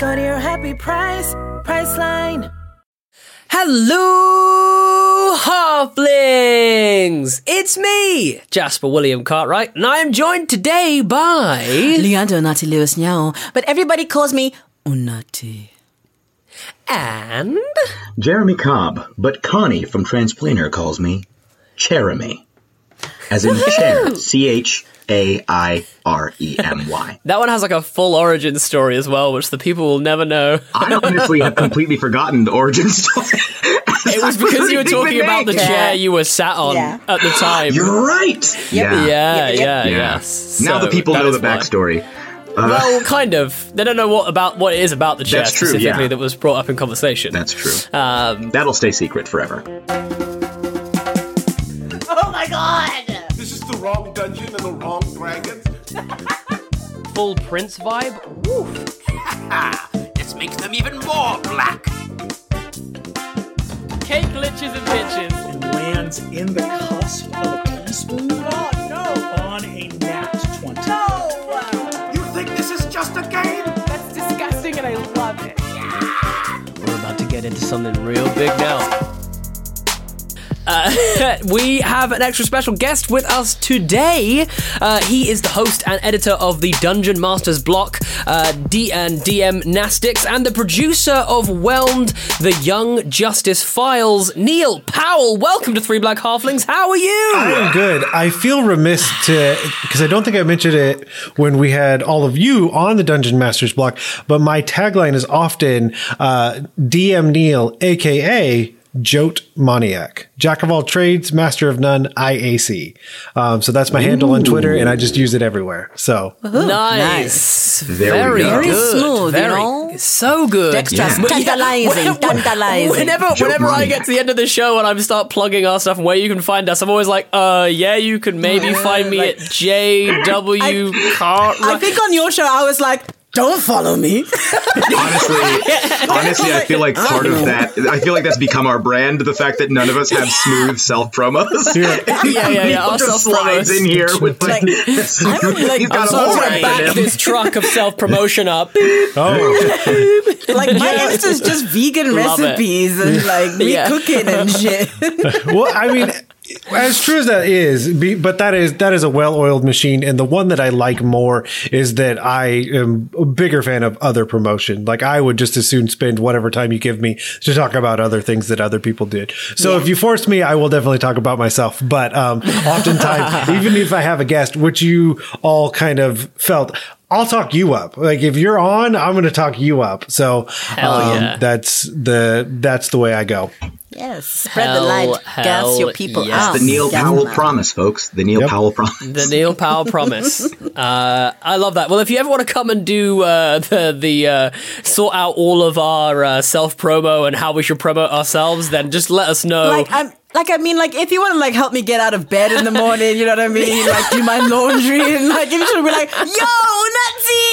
Go to your happy price, Priceline. Hello, halflings! It's me, Jasper William Cartwright, and I am joined today by. Leandro Nati Lewis Nyao, but everybody calls me Unati. And. Jeremy Cobb, but Connie from Transplaner calls me Cheremy. As in chair, C H A I R E M Y. That one has like a full origin story as well, which the people will never know. I honestly have completely forgotten the origin story. It was because you were talking about the chair you were sat on Yeah. at the time. You're right. yeah, Yeah. yeah, Yeah. yes. now So the people know the why. backstory. Well, kind of. They don't know what about what it is about the chair true, specifically yeah. that was brought up in conversation. That's true. Um, That'll stay secret forever. Oh my god! This is the wrong dungeon and the wrong dragons. full Prince vibe. Let's make them even more black. Cake glitches and bitches. and lands in the cusp of a teaspoon oh, no. on a nat 20. No! You think this is just a game? That's disgusting and I love it. We're about to get into something real big now. Uh, we have an extra special guest with us today. Uh, he is the host and editor of the Dungeon Masters block, uh, D and DMnastics, and the producer of Whelmed, the Young Justice Files. Neil Powell, welcome to Three Black Halflings. How are you? I'm good. I feel remiss to because I don't think I mentioned it when we had all of you on the Dungeon Masters block, but my tagline is often uh, DM Neil, aka Jote Moniac, Jack of all trades, master of none, IAC. Um, so that's my handle on Twitter, and I just use it everywhere. So nice. There we Very go. Very good. smooth, you Very know? so good. Dexterous, Yeah. tantalizing, tantalizing. Whenever, Joke whenever I get to the end of the show and I start plugging our stuff and where you can find us, I'm always like, uh, yeah, you can maybe find me at JW I Cartwright. think on your show I was like, don't follow me. Honestly, honestly, I feel like part of that. I feel like that's become our brand. The fact that none of us have smooth self promos. yeah, yeah, yeah. Our just slides in here with like. Like, I'm like, he's got So a I'm whole back this truck of self promotion up. oh, like my Insta is just vegan Love it. recipes and like me Yeah. cooking and shit. well, I mean, as true as that is, be- but that is that is a well-oiled machine, and the one that I like more is that I am a bigger fan of other promotion. Like I would just as soon spend whatever time you give me to talk about other things that other people did. So if you force me, I will definitely talk about myself. But um, oftentimes, even if I have a guest, which you all kind of felt. I'll talk you up. Like if you're on, I'm going to talk you up. So Hell um, yeah. that's the that's the way I go. yes, spread the light, hell gas your people yes. out. The Neil Yes, Powell man. promise, folks. The Neil Yep. Powell promise. The Neil Powell promise. Uh, I love that. Well, if you ever want to come and do uh, the the uh, sort out all of our uh, self promo and how we should promote ourselves, then just let us know. Like I'm like I mean like if you want to like help me get out of bed in the morning, you know what I mean? Like do my laundry and like you should be like, yo, Nazi,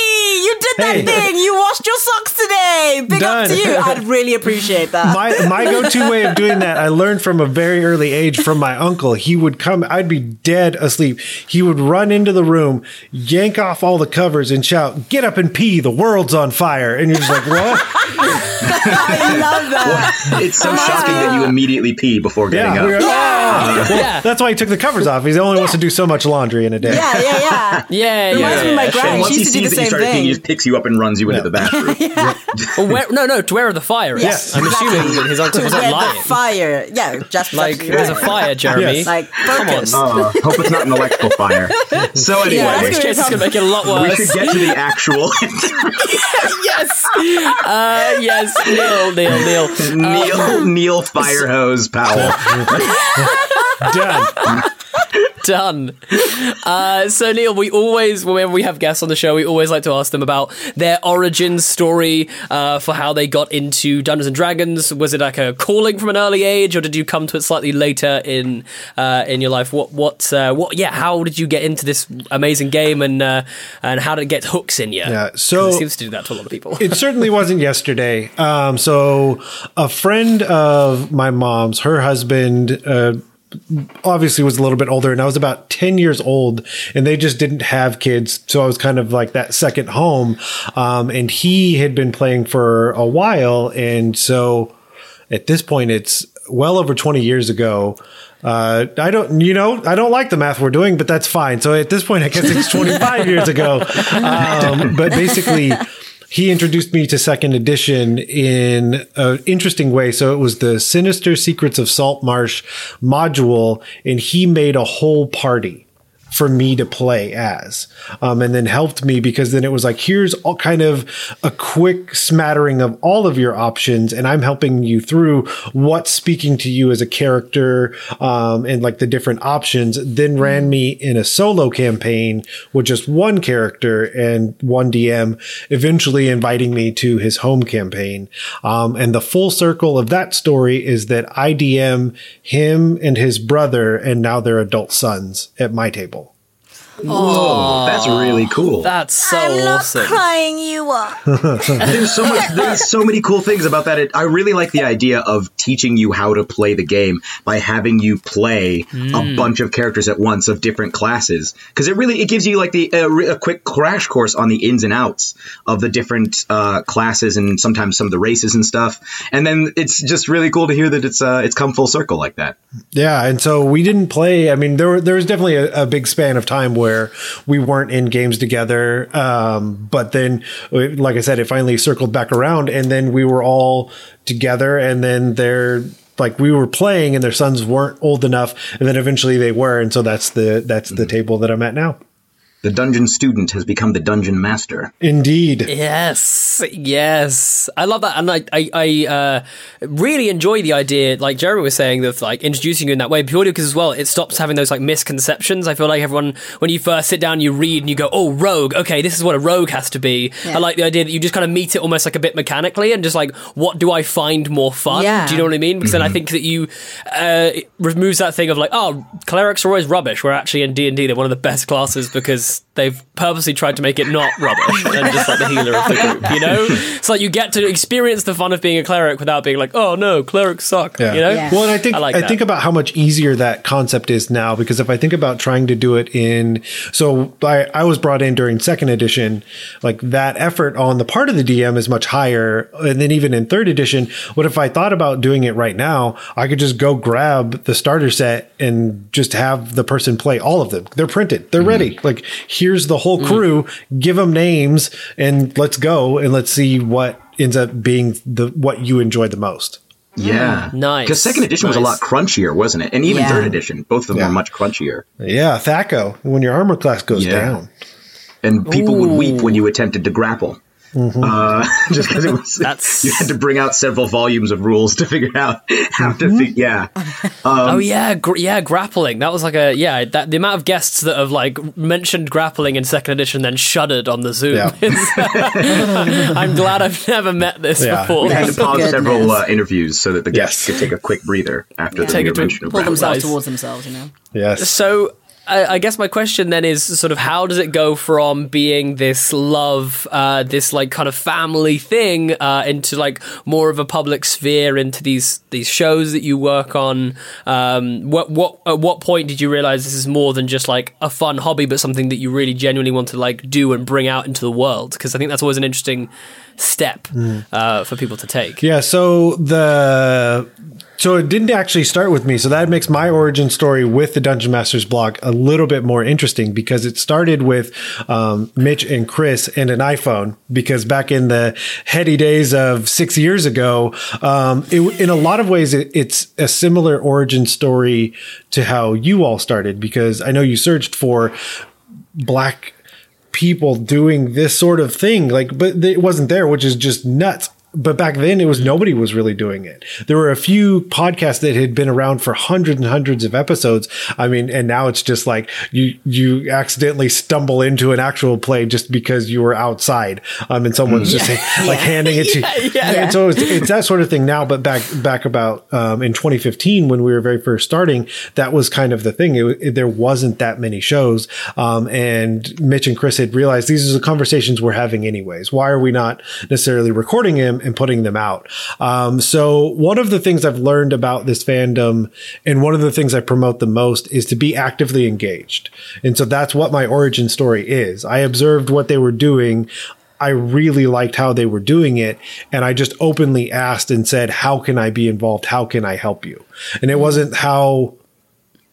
you did that Hey. thing. You washed your socks today. Big up to you. I'd really appreciate that. my my go-to way of doing that I learned from a very early age from my uncle. He would come I'd be dead asleep. He would run into the room, yank off all the covers and shout, "Get up and pee, the world's on fire." And you're just like, "What?" I love that. It's so shocking that you immediately pee before getting Yeah, we were- up. "Ah." Well, Yeah. That's why he took the covers off. He only wants to do so much laundry in a day. Yeah, yeah, yeah. yeah, Reminds yeah. me of my yeah, grand- And once she used to do the same started peeing, thing. He just picks you up and runs you into the bathroom. Well, where, no, no, to where are the fire is. Yes, I'm exactly. assuming that his uncle To wasn't where lying. the fire. Yeah, just like, there's a fire, Jeremy. Yes. Like Come on. focus. Uh, hope it's not an electrical fire. So anyway, Yeah, Which that's case it's going to make it a lot worse. we worse. should get to the actual yes. Uh, yes. Neil, Neil, Neil. Neil Neil Firehose Powell. Done. Done. Uh, so Neil, we always, whenever we have guests on the show, we always like to ask them about their origin story uh, for how they got into Dungeons and Dragons. Was it like a calling from an early age, or did you come to it slightly later in uh, in your life? What what uh, what? Yeah, how did you get into this amazing game, and uh, and how did it get hooks in you? Yeah, so- it seems to do that to a lot of people. it certainly wasn't yesterday. Um, so a friend of my mom's, her husband, uh, obviously was a little bit older and I was about 10 years old and they just didn't have kids. So I was kind of like that second home. Um, and he had been playing for a while. And so at this point, it's well over 20 years ago. Uh, I don't, you know, I don't like the math we're doing, but that's fine. So at this point, I guess it's 25 years ago. Um, but basically, he introduced me to second edition in an interesting way. So it was the Sinister Secrets of Saltmarsh module, and he made a whole party for me to play as um, and then helped me because then it was like here's all kind of a quick smattering of all of your options and i'm helping you through what's speaking to you as a character um, and like the different options then ran me in a solo campaign with just one character and one dm eventually inviting me to his home campaign. Um, and the full circle of that story is that i dm him and his brother and now their adult sons at my table Whoa, that's really cool. That's so I'm not awesome. crying you up. there's so much there's so many cool things about that it, i really like the idea of teaching you how to play the game by having you play a bunch of characters at once of different classes because it really it gives you like the a, a quick crash course on the ins and outs of the different uh, classes and sometimes some of the races and stuff and then it's just really cool to hear that it's uh, it's come full circle like that Yeah, and so we didn't play. I mean, there were, there was definitely a, a big span of time where we weren't in games together. Um, but then, like I said, it finally circled back around, and then we were all together, and then they're like we were playing, and their sons weren't old enough, and then eventually they were, and so that's the that's the table that I'm at now. The dungeon student has become the dungeon master Indeed. Yes, yes, I love that, and I, I, I uh, really enjoy the idea, like Jeremy was saying, of like introducing you in that way, purely because as well it stops having those like misconceptions. I feel like everyone, when you first sit down, you read and you go, "Oh, rogue, okay, this is what a rogue has to be." I like the idea that you just kind of meet it almost like a bit mechanically, and just like, what do I find more fun? Yeah. Do you know what I mean? Because then I think that you uh, it removes that thing of like, oh, clerics are always rubbish. Where actually in D and D they're one of the best classes because is they've purposely tried to make it not rubbish and just like the healer of the group. You know, it's like you get to experience the fun of being a cleric without being like, oh no, clerics suck. Yeah. You know. Yeah. Well, and I think I I, like that. think about how much easier that concept is now because if I think about trying to do it in so I, I was brought in during second edition, like that effort on the part of the DM is much higher. And then even in third edition, what if I thought about doing it right now? I could just go grab the starter set and just have the person play all of them. They're printed. They're mm-hmm. ready. Like here's the whole mm. crew, give them names and let's go and let's see what ends up being the what you enjoy the most. yeah mm. Nice, because second edition was a lot crunchier wasn't it and even Yeah. third edition both of them Yeah. were much crunchier Yeah, THAC0, when your armor class goes Yeah. down. and people would weep when you attempted to grapple. Uh, just because it was, That's- you had to bring out several volumes of rules to figure out how to. Fi- yeah, oh yeah, gr- yeah, grappling. That was like a yeah. That the amount of guests that have like mentioned grappling in second edition, then shuddered on the Zoom. Yeah. I'm glad I've never met this Yeah. before. we had to pause Goodness. several uh, interviews so that the guests Yes. could take a quick breather after the Take mere a drink, mention of Pull grappling. themselves Nice. towards themselves, you know. Yes. So I, I guess my question then is sort of how does it go from being this love, uh, this like kind of family thing, uh, into like more of a public sphere, into these these shows that you work on? Um, what what at what point did you realize this is more than just like a fun hobby, but something that you really genuinely want to like do and bring out into the world? Because I think that's always an interesting step uh, for people to take. Yeah, so the so it didn't actually start with me. So that makes my origin story with the Dungeon Masters block a little bit more interesting because it started with um, Mitch and Chris and an iPhone. Because back in the heady days of six years ago, um, it, in a lot of ways, it, it's a similar origin story to how you all started. Because I know you searched for black people doing this sort of thing like but it wasn't there which is just nuts but back then it was nobody was really doing it. There were a few podcasts that had been around for hundreds and hundreds of episodes. I mean, and now it's just like you you accidentally stumble into an actual play just because you were outside, um, and someone's just like handing it to you. And so it's, it's that sort of thing now. But back back about um, in 2015 when we were very first starting, that was kind of the thing. It, it- there wasn't that many shows, um, and Mitch and Chris had realized these are the conversations we're having anyways. Why are we not necessarily recording them and putting them out? Um, so one of the things I've learned about this fandom, and one of the things I promote the most, is to be actively engaged. And so that's what my origin story is. I observed what they were doing. I really liked how they were doing it. And I just openly asked and said, how can I be involved? How can I help you? And it wasn't how,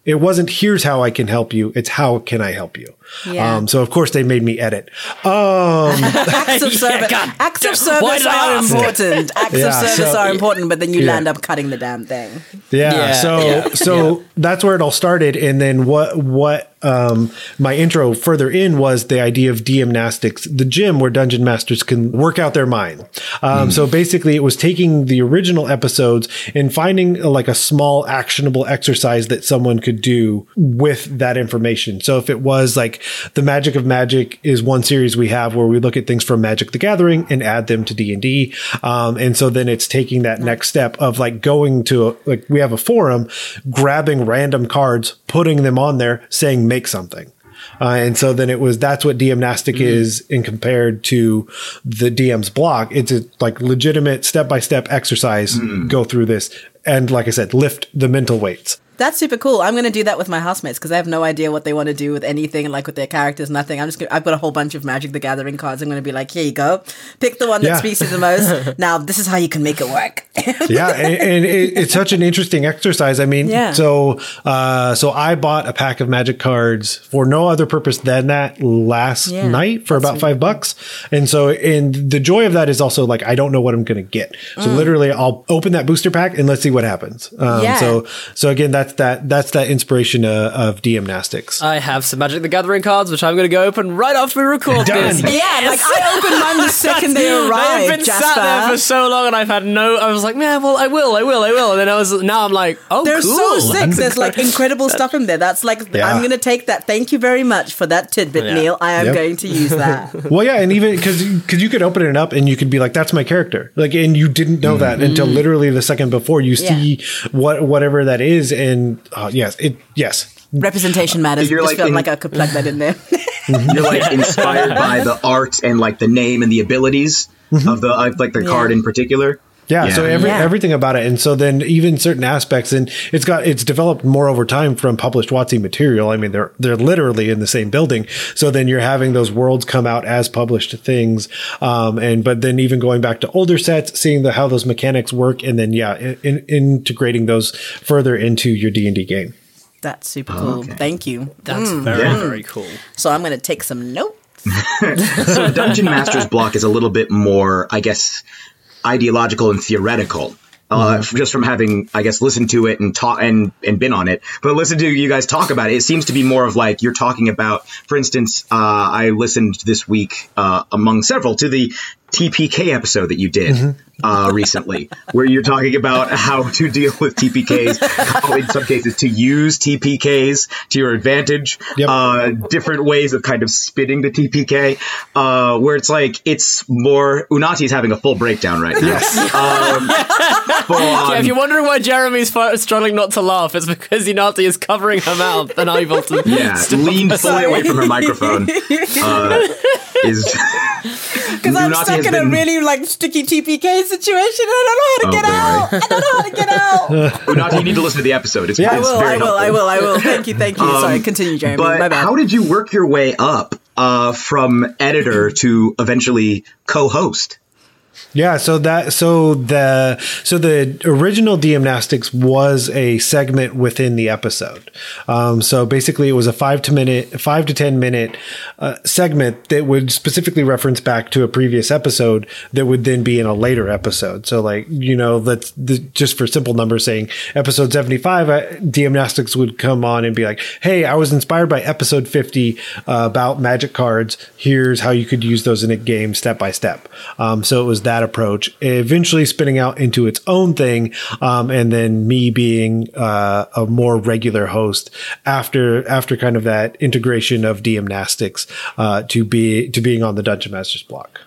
it wasn't here's how I can help you. It's how can I help you? Yeah. Um, so of course they made me edit. Um, acts of service, God acts of service are ask? important. Acts Yeah, of service so- are important, but then you Yeah. land up cutting the damn thing. Yeah. Yeah, so yeah, so that's where it all started, and then what what um, my intro further in was the idea of DMnastics, the gym where dungeon masters can work out their mind. Um, So basically, it was taking the original episodes and finding uh, like a small actionable exercise that someone could do with that information. So if it was like the magic of magic is one series we have where we look at things from Magic the Gathering and add them to D and D, um, and so then it's taking that next step of like going to a, like we have a forum, grabbing random cards, putting them on there, saying make something. Uh, and so then it was that's what DMnastic is in compared to the DM's block. It's a like legitimate step by step exercise. Go through this and like I said, lift the mental weights. That's super cool. I'm going to do that with my housemates because I have no idea what they want to do with anything, like with their characters, nothing. I'm just, gonna, I've got a whole bunch of Magic the Gathering cards. I'm going to be like, here you go, pick the one that Yeah. speaks to the most. now, this is how you can make it work. yeah, and, and it, it's such an interesting exercise. I mean, Yeah. so uh, so I bought a pack of magic cards for no other purpose than that last Yeah, night for about five bucks, and so and the joy of that is also like I don't know what I'm going to get. So literally, I'll open that booster pack and let's see what happens. Um, Mm. Yeah. So so again, that's that that's that inspiration uh, of DMnastics. I have some Magic the Gathering cards, which I'm going to go open right after we record Done. this. yeah, like I opened mine the second they I've been Jasper. sat there for so long, and I've had no. I was like, man, well, I will, I will, I will, and then I was now I'm like, oh, They're cool. so sick. There's like incredible stuff in there. That's like Yeah. I'm gonna take that. Thank you very much for that tidbit, Yeah. Neil. I am Yep. going to use that. Well, yeah, and even because because you could open it up and you could be like, "That's my character," like, and you didn't know that until literally the second before you see what whatever that is, and uh, yes, it yes, Representation matters. You're Just like felt in- like I could plug that in there. You're like inspired by the art and like the name and the abilities of the like the Yeah. card in particular. Yeah, so every Yeah. everything about it, and so then even certain aspects, and it's got it's developed more over time from published WotC material. I mean, they're they're literally in the same building. So then you're having those worlds come out as published things, um, and but then even going back to older sets, seeing the how those mechanics work, and then yeah, in, in, integrating those further into your D and D game. That's super cool. Thank you. That's very Yeah. very cool. So I'm gonna take some notes. So Dungeon Master's block is a little bit more, I guess, ideological and theoretical. Uh, f- just from having, I guess, listened to it and taught and and been on it, but listen to you guys talk about it. It seems to be more of like you're talking about. For instance, uh, I listened this week, uh, among several, to the TPK episode that you did uh, recently, where you're talking about how to deal with TPKs, how in some cases to use TPKs to your advantage, Yep. uh, different ways of kind of spinning the TPK, uh, where it's like it's more. Unati's having a full breakdown right now. Um, full on. Yeah, if you're wondering why Jeremy's fu- struggling not to laugh, it's because Inati is covering her mouth and unable to. yeah, stop leaned fully away from her microphone. Uh, is Because I'm Unati stuck has in a really like sticky TPK situation and I don't know how to Oh, get boy. out. I don't know how to get out. Unati, you need to listen to the episode. It's, I it's will, very I will, I will, I will. Thank you, thank you. Sorry, continue, Jeremy. But My bad. how did you work your way up uh, from editor to eventually co-host? Yeah, so that so the so the original DMnastics was a segment within the episode. Um, so basically, it was a five to minute, five to ten minute uh, segment that would specifically reference back to a previous episode that would then be in a later episode. So, like you know, let's the, just for simple numbers, saying episode seventy five, uh, would come on and be like, "Hey, I was inspired by episode fifty uh, about magic cards. Here's how you could use those in a game step by step." Um, so it was that approach, eventually spinning out into its own thing, um, and then me being uh, a more regular host after after kind of that integration of DMnastics uh, to be to being on the Dungeon Masters block.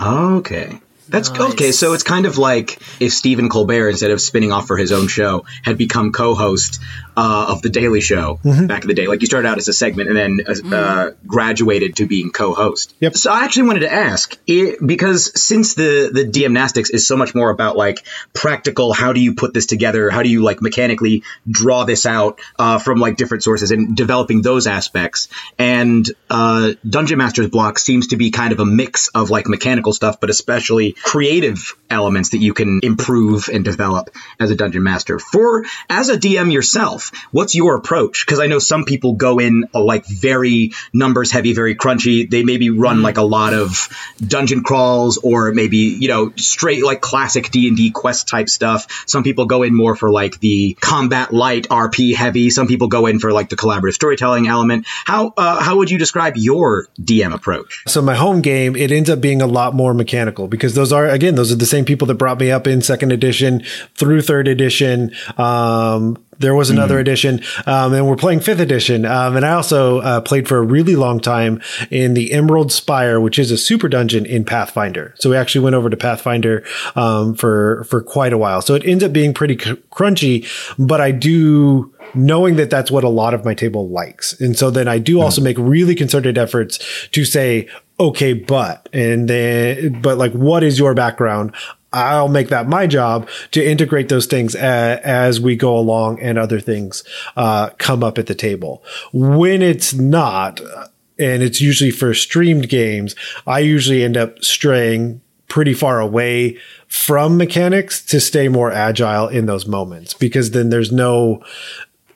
Okay. That's okay. So it's kind of like if Stephen Colbert, instead of spinning off for his own show, had become co-host uh, of the Daily Show back in the day. Like you started out as a segment and then uh, uh, graduated to being co-host. Yep. So I actually wanted to ask it, because since the the DMnastics is so much more about like practical, how do you put this together? How do you like mechanically draw this out uh, from like different sources and developing those aspects? And uh, Dungeon Masters block seems to be kind of a mix of like mechanical stuff, but especially creative elements that you can improve and develop as a dungeon master. For as a DM yourself, what's your approach? Because I know some people go in uh, like very numbers heavy, very crunchy. They maybe run like a lot of dungeon crawls or maybe you know straight like classic D and D quest type stuff. Some people go in more for like the combat light RP heavy. Some people go in for like the collaborative storytelling element. How uh, how would you describe your DM approach? So my home game, it ends up being a lot more mechanical because those are again those are the same people that brought me up in second edition through third edition. Um, there was another edition, um, and we're playing fifth edition. Um, and I also uh, played for a really long time in the Emerald Spire, which is a super dungeon in Pathfinder. So we actually went over to Pathfinder um, for for quite a while. So it ends up being pretty cr- crunchy, but I do knowing that that's what a lot of my table likes. And so then I do also make really concerted efforts to say, okay, but, and then, but like, what is your background? I'll make that my job to integrate those things a- as we go along and other things, uh, come up at the table. When it's not, and it's usually for streamed games, I usually end up straying pretty far away from mechanics to stay more agile in those moments because then there's no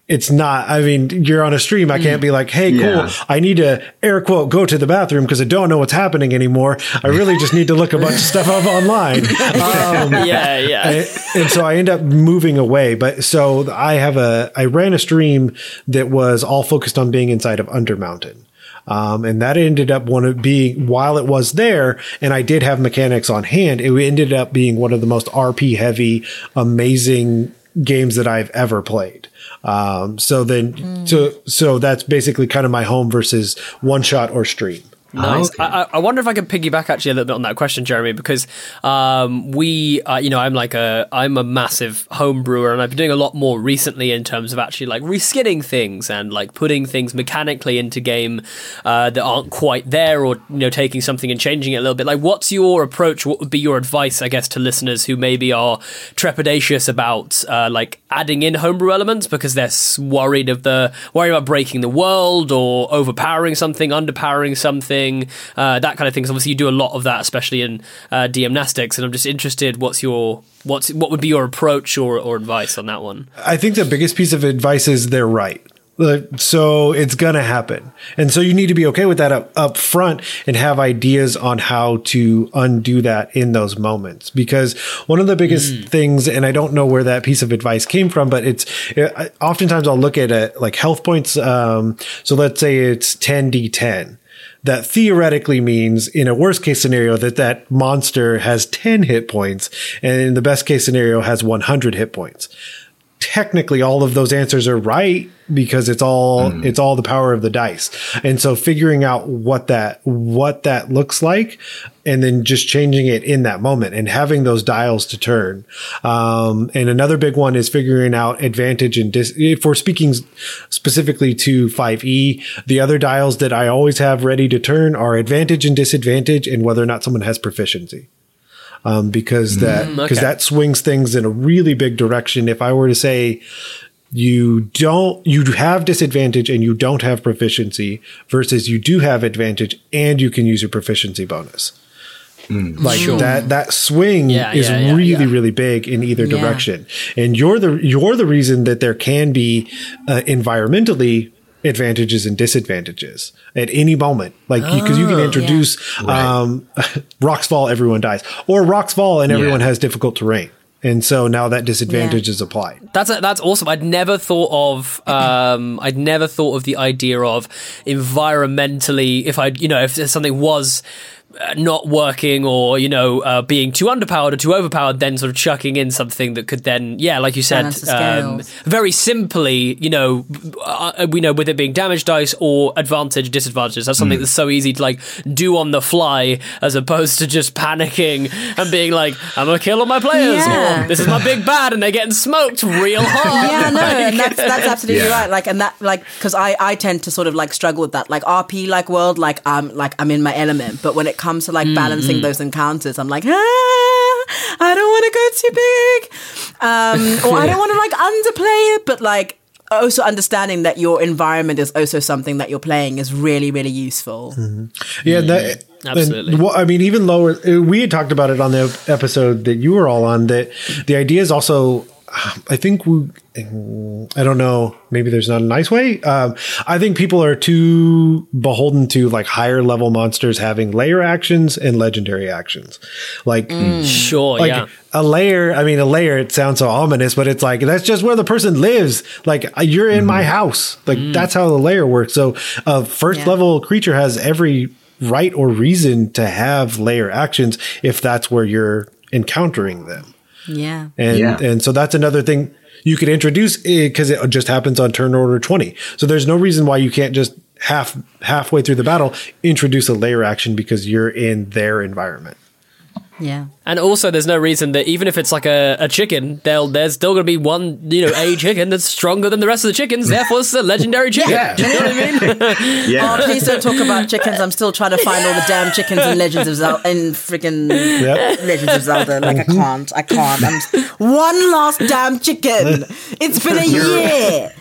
it's not i mean you're on a stream i can't be like hey Yeah. cool i need to air quote go to the bathroom because i don't know what's happening anymore i really just need to look a bunch of stuff up online um, yeah, yeah. and, and so I end up moving away. But so I have a, I ran a stream that was all focused on being inside of Undermountain. Um, and that ended up one of being, while it was there and I did have mechanics on hand, it ended up being one of the most RP heavy, amazing games that I've ever played. Um, so then, so, so that's basically kind of my home versus one shot or stream. Nice. I, I- I wonder if I can piggyback actually a little bit on that question, Jeremy, because um, we, uh, you know, I'm like a, I'm a massive home brewer, and I've been doing a lot more recently in terms of actually like reskinning things and like putting things mechanically into game uh, that aren't quite there, or you know, taking something and changing it a little bit. Like, what's your approach? What would be your advice, I guess, to listeners who maybe are trepidatious about uh, like adding in homebrew elements because they're worried of the worried about breaking the world or overpowering something, underpowering something, uh, that kind of thing. 'Cause obviously, you do a lot of that, especially in uh, DMnastics, and I'm just interested. What's your what's what would be your approach or, or advice on that one? I think the biggest piece of advice is they're right. So it's gonna happen, and so you need to be okay with that up, up front and have ideas on how to undo that in those moments. Because one of the biggest things, and I don't know where that piece of advice came from, but it's I- oftentimes I'll look at it like health points. Um, so let's say it's ten d ten. That theoretically means, in a worst case scenario, that that monster has 10 hit points, and in the best case scenario, has 100 hit points technically all of those answers are right because it's all it's all the power of the dice. And so figuring out what that what that looks like and then just changing it in that moment and having those dials to turn. Um, and another big one is figuring out advantage and dis- if we're speaking specifically to 5e the other dials that i always have ready to turn are advantage and disadvantage and whether or not someone has proficiency um, because that because okay. that swings things in a really big direction. If I were to say you don't you have disadvantage and you don't have proficiency versus you do have advantage and you can use your proficiency bonus. Like that that swing Yeah, is yeah, yeah, really yeah. really big in either Yeah. direction. And you're the you're the reason that there can be uh, environmentally advantages and disadvantages at any moment. Like because you, can introduce um rocks fall everyone dies or rocks fall and everyone Yeah. has difficult terrain. And so now that disadvantage is applied. That's that's awesome. I'd never thought of um, I'd never thought of the idea of environmentally if I you know if something was not working or you know uh, being too underpowered or too overpowered, then sort of chucking in something that could then yeah, like you said, um, very simply, you know, uh, we know with it being damage dice or advantage disadvantages. That's something that's so easy to like do on the fly as opposed to just panicking and being like, I'm gonna kill all my players. Yeah. Or, this is my big bad, and they're getting smoked real hard. yeah, no, Like- and that's that's absolutely Yeah. right. Like, and that like because I I tend to sort of like struggle with that. Like RP like world, like I'm like I'm in my element. But when it comes to like balancing those encounters, I'm like, ah, I don't want to go too big, um, or I don't want to like underplay it. But like also understanding that your environment is also something that you're playing is really really useful. Yeah, that, Absolutely. and, well, I mean, even lower. We had talked about it on the episode that you were all on. That the idea is also, I think we. I don't know. Maybe there's not a nice way. Um, I think people are too beholden to like higher level monsters having lair actions and legendary actions. Like, Sure, like yeah. a lair. I mean, a lair. It sounds so ominous, but it's like that's just where the person lives. Like uh, you're in my house. Like that's how the lair works. So a first Yeah. level creature has every right or reason to have lair actions if that's where you're encountering them. Yeah. And Yeah. and so that's another thing you could introduce eh, because it just happens on turn order 20. So there's no reason why you can't just half halfway through the battle introduce a lair action because you're in their environment. Yeah. And also, there's no reason that even if it's like a, a chicken, they'll, there's still going to be one, you know, a chicken that's stronger than the rest of the chickens. Therefore, it's a legendary chicken. Yeah. Do you know what I mean? Yeah. Oh, please don't talk about chickens. I'm still trying to find all the damn chickens in Legends of Zelda. In freaking Yep. Legends of Zelda. Like, I can't. I can't. I'm just, one last damn chicken. It's been a year.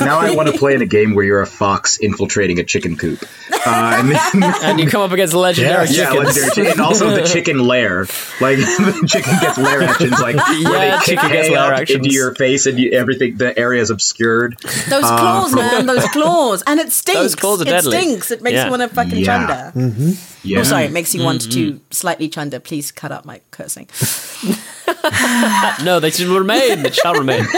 now I want to play in a game where you're a fox infiltrating a chicken coop. Uh, and then, and you come up against legendary Yeah, yeah, chickens. legendary chicken. And also the chicken lair. Like the chicken gets lair actions, like where Yeah, they chicken gets hay lair actions. into your face and you, everything. The area is obscured. Those uh, claws, man. Those claws. And it stinks. Those claws are it deadly. stinks. It makes Yeah. you want to fucking Yeah. chunder. Mm-hmm. Yeah. Oh, sorry. It makes you want Mm-hmm. to slightly chunder. Please cut out my cursing. no, they should remain. They shall remain.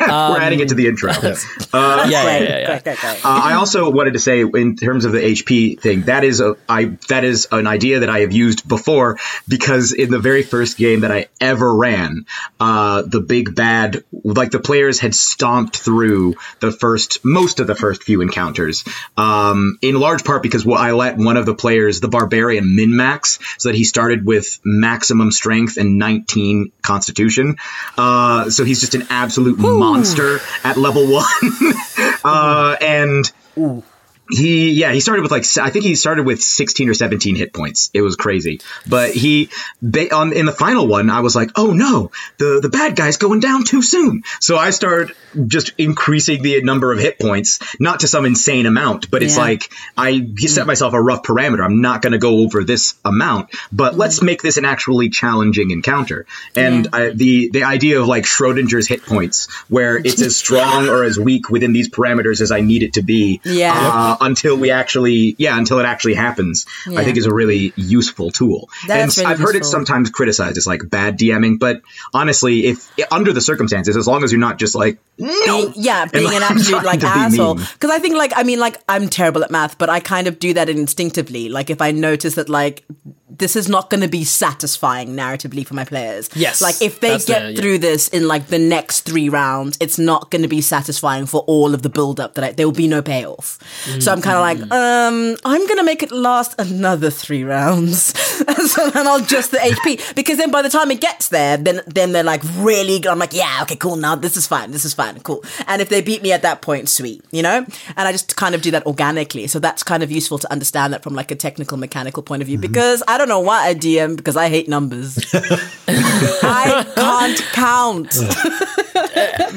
We're adding it to the intro. Uh, Yeah, yeah, yeah, yeah. great, great, great. Uh, I also wanted to say, in terms of the HP thing, that is a I that is an idea that I have used before because in the very first game that I ever ran, uh, the big bad, like the players had stomped through the first most of the first few encounters, um, in large part because what I let one of the players, the barbarian, min max, so that he started with maximum strength and 19 constitution. Uh, so he's just an absolute monster at level one. uh, and he yeah he started with like I think he started with 16 or 17 hit points. It was crazy. But he on in the final one I was like, "Oh no, the the bad guy's going down too soon." So I started just increasing the number of hit points, not to some insane amount, but it's Yeah. like I set myself a rough parameter. I'm not going to go over this amount, but let's make this an actually challenging encounter. And I, the the idea of like Schrodinger's hit points where it's as strong or as weak within these parameters as I need it to be Yeah. uh, Uh, until we actually, yeah, until it actually happens, Yeah. I think is a really useful tool. That's and really I've heard it sometimes criticized as like bad DMing, but honestly, if under the circumstances, as long as you're not just like, no, yeah, being an absolute like asshole. Because I think like I mean like I'm terrible at math, but I kind of do that instinctively. Like if I notice that like this is not going to be satisfying narratively for my players. Yes, like if they get the- yeah. through this in like the next three rounds, it's not going to be satisfying for all of the build up that I, there will be no payoff. Mm. So I'm kind of like, mm. um, I'm going to make it last another three rounds, so then I'll adjust the HP because then by the time it gets there, then then they're like really. good. I'm like, yeah, okay, cool. Now this is fine. This is fine. Cool. And if they beat me at that point, sweet, you know. And I just kind of do that organically. So that's kind of useful to understand that from like a technical mechanical point of view mm-hmm. because I don't know why I DM because I hate numbers. I can't count.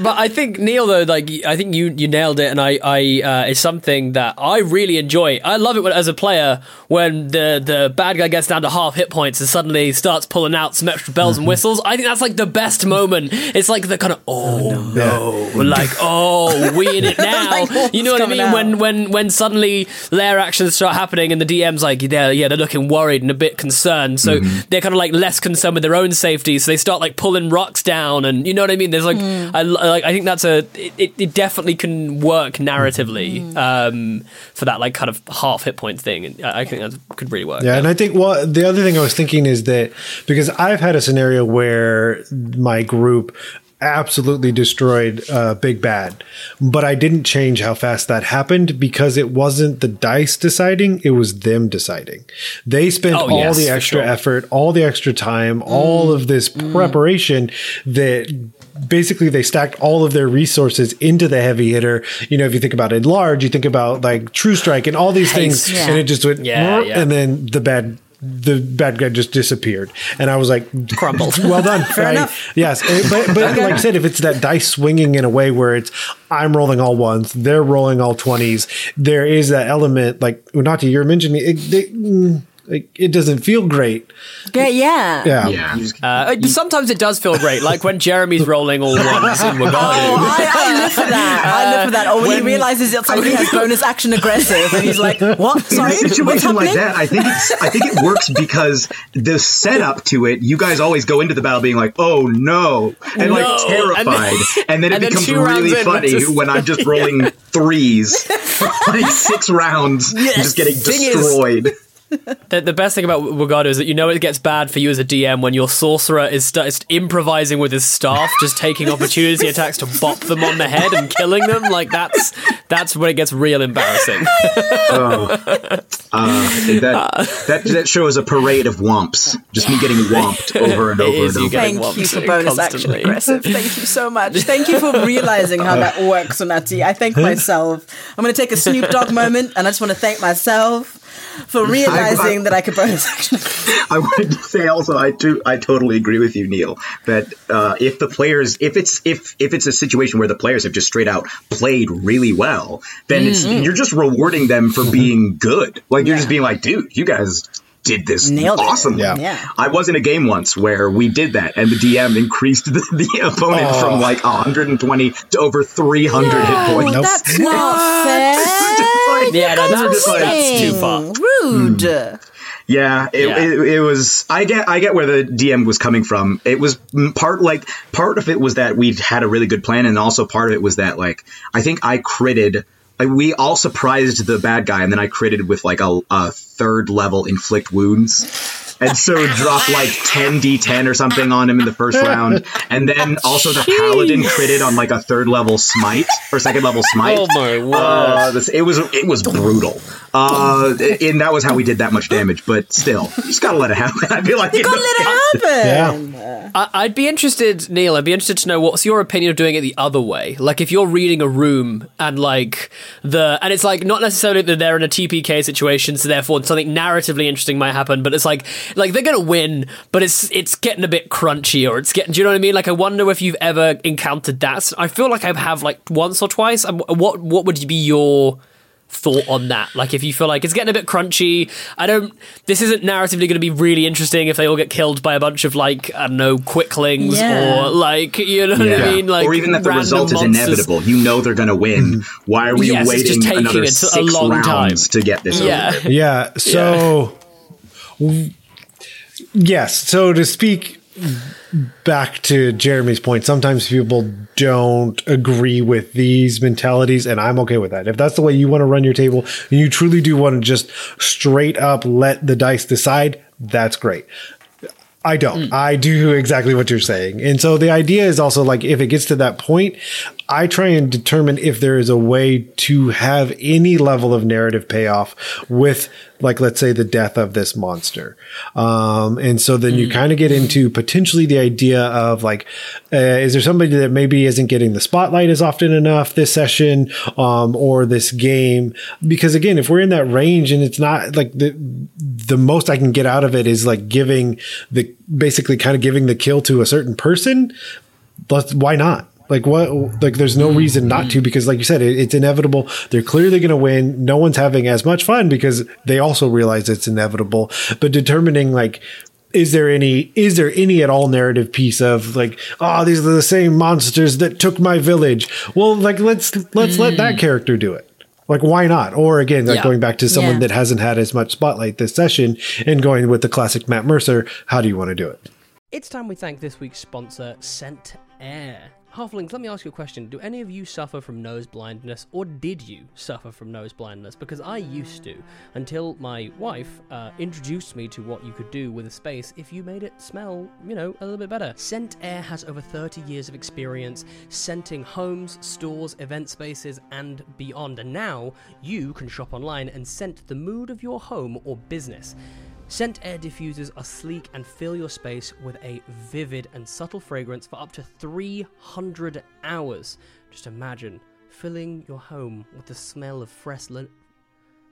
But I think Neil, though, like I think you you nailed it, and I I uh, is something that I really enjoy. I love it when, as a player when the the bad guy gets down to half hit points and suddenly starts pulling out some extra bells and whistles. I think that's like the best moment. It's like the kind of oh no, like oh we in it now. Like, you know what I mean? out? When when when suddenly lair actions start happening and the DM's like they're yeah they're looking worried and a bit concerned, so they're kind of like less concerned with their own safety, so they start like pulling pulling rocks down, and you know what I mean. There's like, Hmm. I like, I think that's a, it, it definitely can work narratively Hmm. um, for that like kind of half hit point thing, and I I think that could really work. Yeah, and I think well, the other thing I was thinking is that because I've had a scenario where my group absolutely destroyed uh, Big Bad, but I didn't change how fast that happened because it wasn't the dice deciding; it was them deciding. They spent Oh, all yes, the extra sure. effort, all the extra time, all of this preparation that. Basically, they stacked all of their resources into the heavy hitter. You know, if you think about it large, you think about like True Strike and all these things, Haste. and it just went, Yeah, yeah. and then the bad the bad guy just disappeared and i was like Crumbled. well done Fair I- enough. yes but, but like i said if it's that dice swinging in a way where it's i'm rolling all ones they're rolling all 20s there is that element like not to your mentioning it, they, like, it doesn't feel great Great, yeah. yeah Yeah. Uh, sometimes it does feel great, like when Jeremy's rolling all ones in Oh, I, I live for that. I live for that. Or when, he when- realizes that somebody has bonus action aggressive, and he's like, "What? Sorry, in a situation like that, I think it's I think it works because the setup to it, you guys always go into the battle being like, "Oh no," and like terrified, and then, and it then becomes two rounds really funny just- when I'm just rolling threes, for like six rounds, and just getting Thing is- destroyed. The, the best thing about Wagado is that you know it gets bad for you as a DM when your sorcerer is st- is improvising with his staff, just taking opportunity attacks to bop them on the head and killing them. Like that's that's when it gets real embarrassing. Uh, that, that that shows a parade of whomps, just me getting whomped over and over is, and over. get- Thank you for whomped bonus action aggressive. Thank you so much. Thank you for realizing how that works, Sonati. I thank myself. I'm going to take a Snoop Dogg moment, and I just want to thank myself for realizing that I could bonus action. I wanted to say also, I do, I totally agree with you, Neil, that uh, if the players, if it's if if it's a situation where the players have just straight out played really well, then Mm-hmm. you're just rewarding them for being good. Like you're just being like, dude, you guys did this Nailed it. awesomely. Yeah. Yeah. I was in a game once where we did that, and the DM increased the, the opponent Oh. from like 120 to over 300 hit points. Nope. That's not fair. Like- Yeah, no, that's, just like- that's too far. Rude. Yeah, it, Yeah. It, it was. I get. I get where the DM was coming from. It was mm, part like part of it was that we had a really good plan, and also part of it was that like I think I critted. Like we all surprised the bad guy, and then I critted with like a, a third level inflict wounds. And so drop like 10 d10 or something on him in the first round. And then also the paladin critted on like a third level smite or second level smite. Oh my word. Uh, this, it was it was brutal. Uh, and that was how we did that much damage. But still, you just gotta let it happen. I feel like You gotta let it happen. I- I'd be interested, Neil. I'd be interested to know what's your opinion of doing it the other way. Like, if you're reading a room and like the, and it's like not necessarily that they're in a TPK situation, so therefore something narratively interesting might happen, but it's like, like they're gonna win, but it's it's getting a bit crunchy, or it's getting. Do you know what I mean? Like, I wonder if you've ever encountered that. I feel like I have like once or twice. Um, what what would be your thought on that like if you feel like it's getting a bit crunchy i don't this isn't narratively going to be really interesting if they all get killed by a bunch of like i don't know quicklings Yeah. or like you know what i mean like or even that the random result is inevitable. You know they're going to win. Mm-hmm. Why are we Yes, waiting just taking another it to a six long rounds time. to get this? yeah over? Yeah. So, w- yes. So to speak back to Jeremy's point, sometimes people don't agree with these mentalities, and I'm okay with that. If that's the way you want to run your table, and you truly do want to just straight up let the dice decide, that's great. I don't. Mm. I do exactly what you're saying. And so the idea is also like if it gets to that point, I try and determine if there is a way to have any level of narrative payoff with like let's say the death of this monster. Um and so then you kind of get into potentially the idea of like uh, is there somebody that maybe isn't getting the spotlight as often enough this session um or this game because again if we're in that range and it's not like the the most I can get out of it is like giving the basically kind of giving the kill to a certain person. Let's why not? Like what? Like there's no mm. reason not to mm. because, like you said, it, it's inevitable. They're clearly going to win. No one's having as much fun because they also realize it's inevitable. But determining like. Is there any is there any at all narrative piece of like oh these are the same monsters that took my village well like let's let's let that mm. character do it like why not or again like Yeah. going back to someone Yeah. that hasn't had as much spotlight this session and going with the classic Matt Mercer how do you want to do it It's time we thank this week's sponsor, Scent Air. Halflings, let me ask you a question. Do any of you suffer from nose blindness, or did you suffer from nose blindness? Because I used to, until my wife uh, introduced me to what you could do with a space if you made it smell, you know, a little bit better. Scent Air has over 30 years of experience scenting homes, stores, event spaces, and beyond. And now you can shop online and scent the mood of your home or business. Scent air diffusers are sleek and fill your space with a vivid and subtle fragrance for up to 300 hours. Just imagine filling your home with the smell of fresh linen.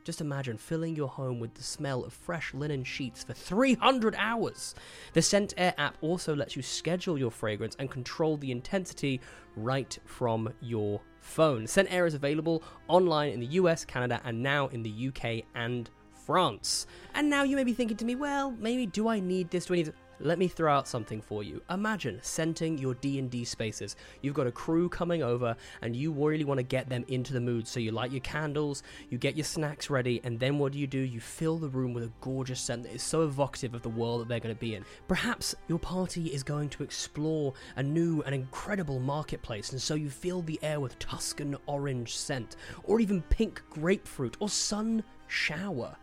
Just imagine filling your home with the smell of fresh linen sheets for 300 hours. The Scent Air app also lets you schedule your fragrance and control the intensity right from your phone. Scent Air is available online in the US, Canada, and now in the UK and France. And now you may be thinking to me, well, maybe do I need this? Do I need? Let me throw out something for you. Imagine scenting your D&D spaces. You've got a crew coming over and you really want to get them into the mood. So you light your candles, you get your snacks ready, and then what do you do? You fill the room with a gorgeous scent that is so evocative of the world that they're going to be in. Perhaps your party is going to explore a new and incredible marketplace, and so you fill the air with Tuscan orange scent, or even pink grapefruit, or sun shower.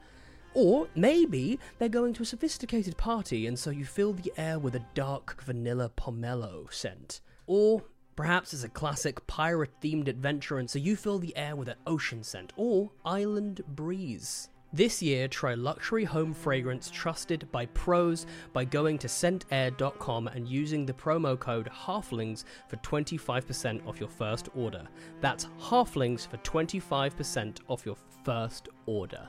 Or maybe they're going to a sophisticated party and so you fill the air with a dark vanilla pomelo scent. Or perhaps it's a classic pirate themed adventure and so you fill the air with an ocean scent or island breeze. This year, try luxury home fragrance trusted by pros by going to scentair.com and using the promo code HALFLINGS for 25% off your first order. That's HALFLINGS for 25% off your first order.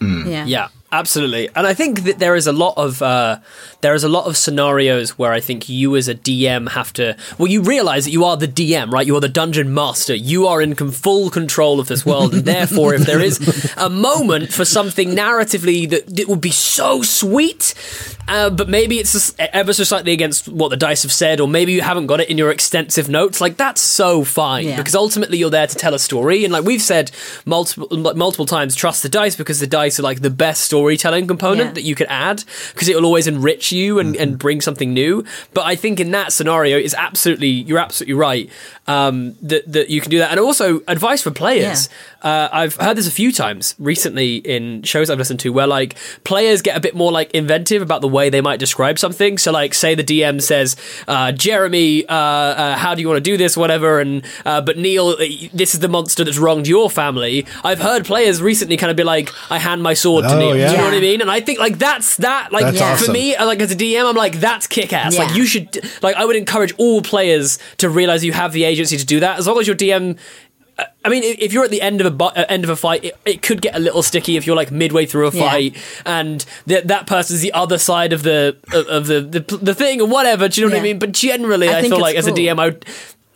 Mm. Yeah. Yeah, absolutely. And I think that there is a lot of uh, there is a lot of scenarios where I think you as a DM have to. Well, you realize that you are the DM, right? You are the dungeon master. You are in com- full control of this world, and therefore, if there is a moment for something narratively that, that would be so sweet, uh, but maybe it's ever so slightly against what the dice have said, or maybe you haven't got it in your extensive notes, like that's so fine Yeah. because ultimately you're there to tell a story, and like we've said multiple multiple times, trust the dice because the dice are like the best storytelling component Yeah. that you could add because it will always enrich you and, and bring something new. But I think in that scenario, it's absolutely you're absolutely right um, that that you can do that, and also advice for players. Uh, I've heard this a few times recently in shows I've listened to where like players get a bit more like inventive about the way they might describe something. So like say the DM says, uh, Jeremy, uh, uh, how do you want to do this, whatever, and uh, but Neil, uh, this is the monster that's wronged your family. I've heard players recently kind of be like, I hand my sword to Oh, Do you know what I mean? And I think like that's that. Like That's for awesome. me, uh, like as a DM, I'm like that's kick ass. Yeah. Like you should like I would encourage all players to realize you have the agency to do that as long as your DM. uh, I mean, if you're at the end of a bu- uh, end of a fight, it, it could get a little sticky if you're like midway through a Yeah. fight and that that person's the other side of the of, of the, the the thing or whatever. Do you know what I mean? But generally, I I, feel like as a. DM, I would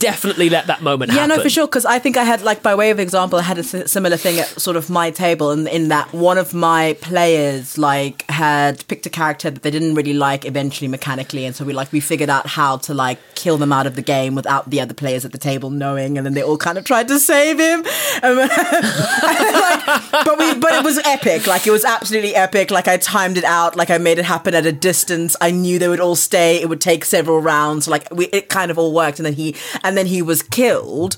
definitely let that moment Yeah, happen. Yeah, no, for sure. Because I think I had, like, by way of example, I had a similar thing at sort of my table, and in that one of my players like had picked a character that they didn't really like eventually mechanically, and so we like we figured out how to like kill them out of the game without the other players at the table knowing, and then they all kind of tried to save him. Um, like, but we, but it was epic. Like it was absolutely epic. Like I timed it out. Like I made it happen at a distance. I knew they would all stay. It would take several rounds. Like we, it kind of all worked. And then he, and then he was killed.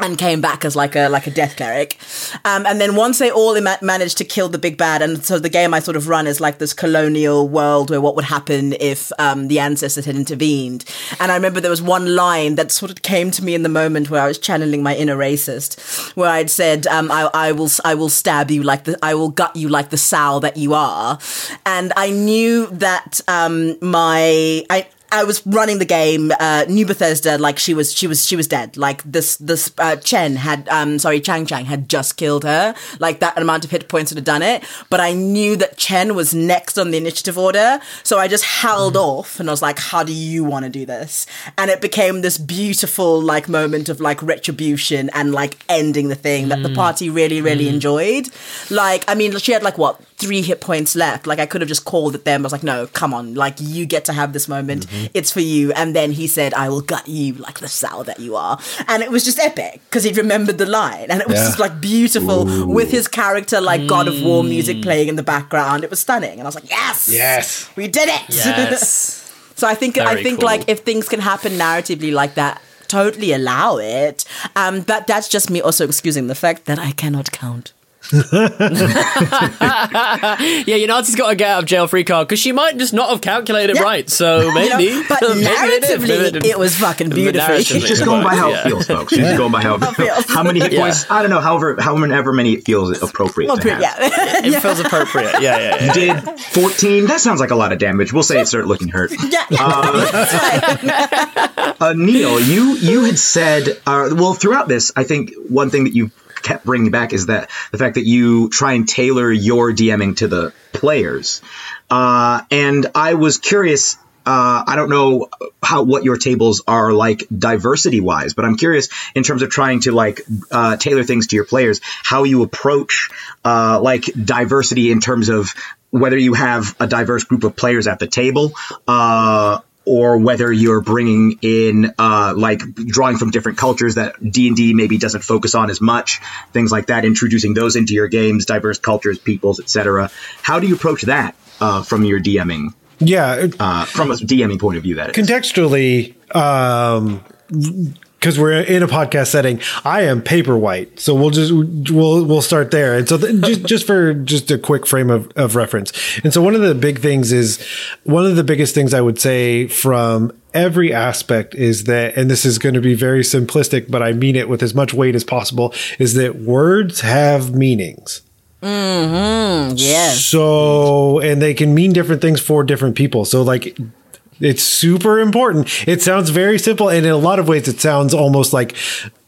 And came back as like a like a death cleric, um, and then once they all ima- managed to kill the big bad, and so the game I sort of run is like this colonial world where what would happen if um, the ancestors had intervened. And I remember there was one line that sort of came to me in the moment where I was channeling my inner racist, where I'd said, um, I, "I will I will stab you like the I will gut you like the sow that you are," and I knew that um, my I I was running the game. Uh, New Bethesda, like she was, she was, she was dead. Like this, this uh, Chen had, um, sorry, Chang Chang had just killed her. Like that amount of hit points would have done it. But I knew that Chen was next on the initiative order, so I just held off and I was like, "How do you want to do this?" And it became this beautiful like moment of like retribution and like ending the thing that the party really, really enjoyed. Like, I mean, she had like what three hit points left. Like, I could have just called at them. I was like, "No, come on! Like, you get to have this moment." It's for you. And then he said, I will gut you like the sow that you are. And it was just epic because he remembered the line. And it was Yeah. just like beautiful with his character, like God of War music playing in the background. It was stunning. And I was like, yes, Yes. we did it. Yes. so I think, I think cool. like if things can happen narratively like that, totally allow it. Um, but that's just me also excusing the fact that I cannot count. yeah, Unati's got to get out of jail free card because she might just not have calculated Yeah. right. So You know, maybe. but maybe they did, maybe they narratively, didn't. it was fucking beautiful. She's just going by was, how yeah. it feels, folks. She's just going by how, it feels. how many hit Yeah. points. I don't know, however, however many it feels appropriate Well, to have. yeah. It feels appropriate. Yeah, yeah, yeah. You did 14. That sounds like a lot of damage. We'll say it started looking hurt. yeah, yeah. Uh, Neil, you you had said, uh, well, throughout this, I think one thing that you kept bringing back is that the fact that you try and tailor your DMing to the players. Uh, and I was curious. Uh, I don't know how what your tables are like diversity wise, but I'm curious in terms of trying to like uh, tailor things to your players, how you approach uh, like diversity in terms of whether you have a diverse group of players at the table, uh, or whether you're bringing in uh, like drawing from different cultures that d&d maybe doesn't focus on as much things like that introducing those into your games diverse cultures peoples etc how do you approach that uh, from your dming Yeah. uh, from a dming point of view that is contextually um because we're in a podcast setting i am paper white so we'll just we'll we'll start there and so just, just for just a quick frame of, of reference and so one of the big things is one of the biggest things i would say from every aspect is that and this is going to be very simplistic but i mean it with as much weight as possible is that words have meanings Mm-hmm. Yes. so, and they can mean different things for different people. So, like, it's super important. It sounds very simple, and in a lot of ways, it sounds almost like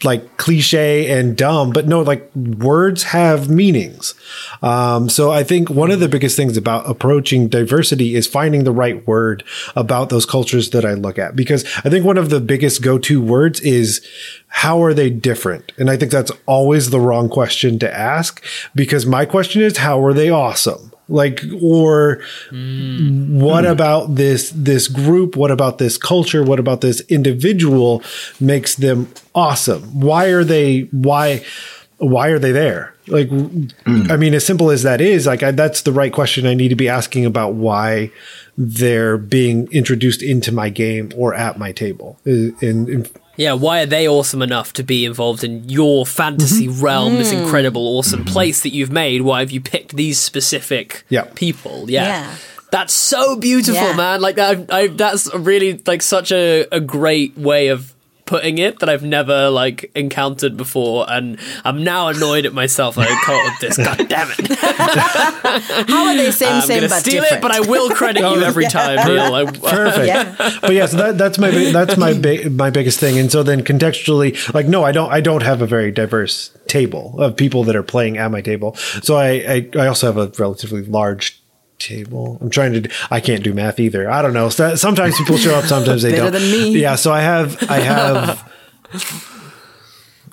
like cliche and dumb. But no, like words have meanings. Um, so, I think one of the biggest things about approaching diversity is finding the right word about those cultures that I look at. Because I think one of the biggest go to words is how are they different? And I think that's always the wrong question to ask because my question is how are they awesome? Like or hmm. what about this this group? What about this culture? What about this individual makes them awesome? Why are they why why are they there? Like hmm. I mean as simple as that is, like I, that's the right question I need to be asking about why they're being introduced into my game or at my table. And, and Yeah, why are they awesome enough to be involved in your fantasy mm-hmm. realm, this mm. incredible, awesome mm-hmm. place that you've made? Why have you picked these specific Yeah. people? Yeah. Yeah. That's so beautiful, Yeah. man. Like that, I, that's really like such a, a great way of putting it that I've never like encountered before, and I'm now annoyed at myself. Like, I can't with this. God damn it! How are they same, I'm same, gonna but steal different? it, but I will credit you oh, every time, Neil. I, Perfect. Yeah. But yeah, so that, that's my big- that's my big, my biggest thing. And so then contextually, like, no, I don't I don't have a very diverse table of people that are playing at my table. So I I, I also have a relatively large table. I'm trying to. I can't do math either. I don't know. So sometimes people show up, sometimes they Better don't. than me. Yeah. So I have I have.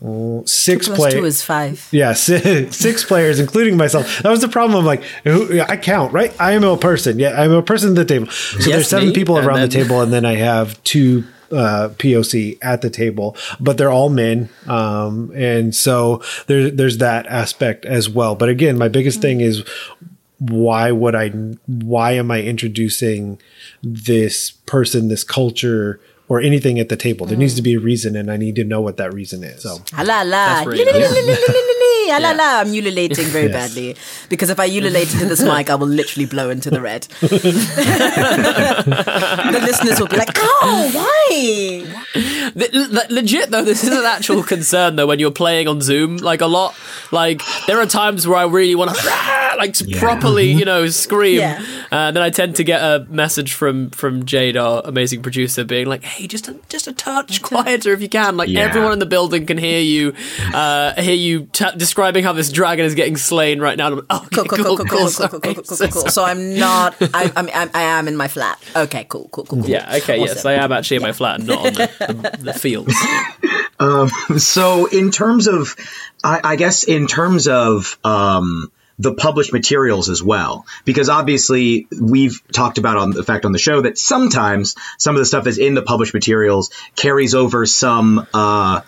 oh, Six players. is five. Yeah, six, six players, including myself. That was the problem. I'm like, who, I count, right? I am a person. Yeah, I'm a person at the table. So Yes, there's seven me, people around the table, and then I have two uh, POC at the table, but they're all men, um, and so there, there's that aspect as well. But again, my biggest thing is why would I? Why am I introducing this person, this culture? Or anything at the table. There needs to be a reason, and I need to know what that reason is. So, Ah la la. That's really Li- li- nice. li- li- li- li- li- Ah la la. I'm ululating very Yes. badly because if I ululate into this mic, I will literally blow into the red. the listeners will be like, "Oh, why?" Le- le- legit though, this is an actual concern though when you're playing on Zoom. Like a lot, like there are times where I really want to like to properly, you know, scream. Yeah. Uh, then I tend to get a message from from Jade, our amazing producer, being like, "Hey, just a, just a touch quieter if you can. Like Yeah. everyone in the building can hear you, uh, hear you t- describing how this dragon is getting slain right now." Like, Cool, okay, cool, cool, cool, cool, sorry, cool, cool, cool, cool, so cool. So I'm not. I, I'm, I'm, I am in my flat. Okay, cool, cool, cool. cool. Yeah. Okay. Yes, I am actually in my flat and not on the, the, the fields. Um, so in terms of, I, I guess in terms of, um, the published materials as well, because obviously we've talked about on the fact on the show that sometimes some of the stuff that's in the published materials carries over some, uh,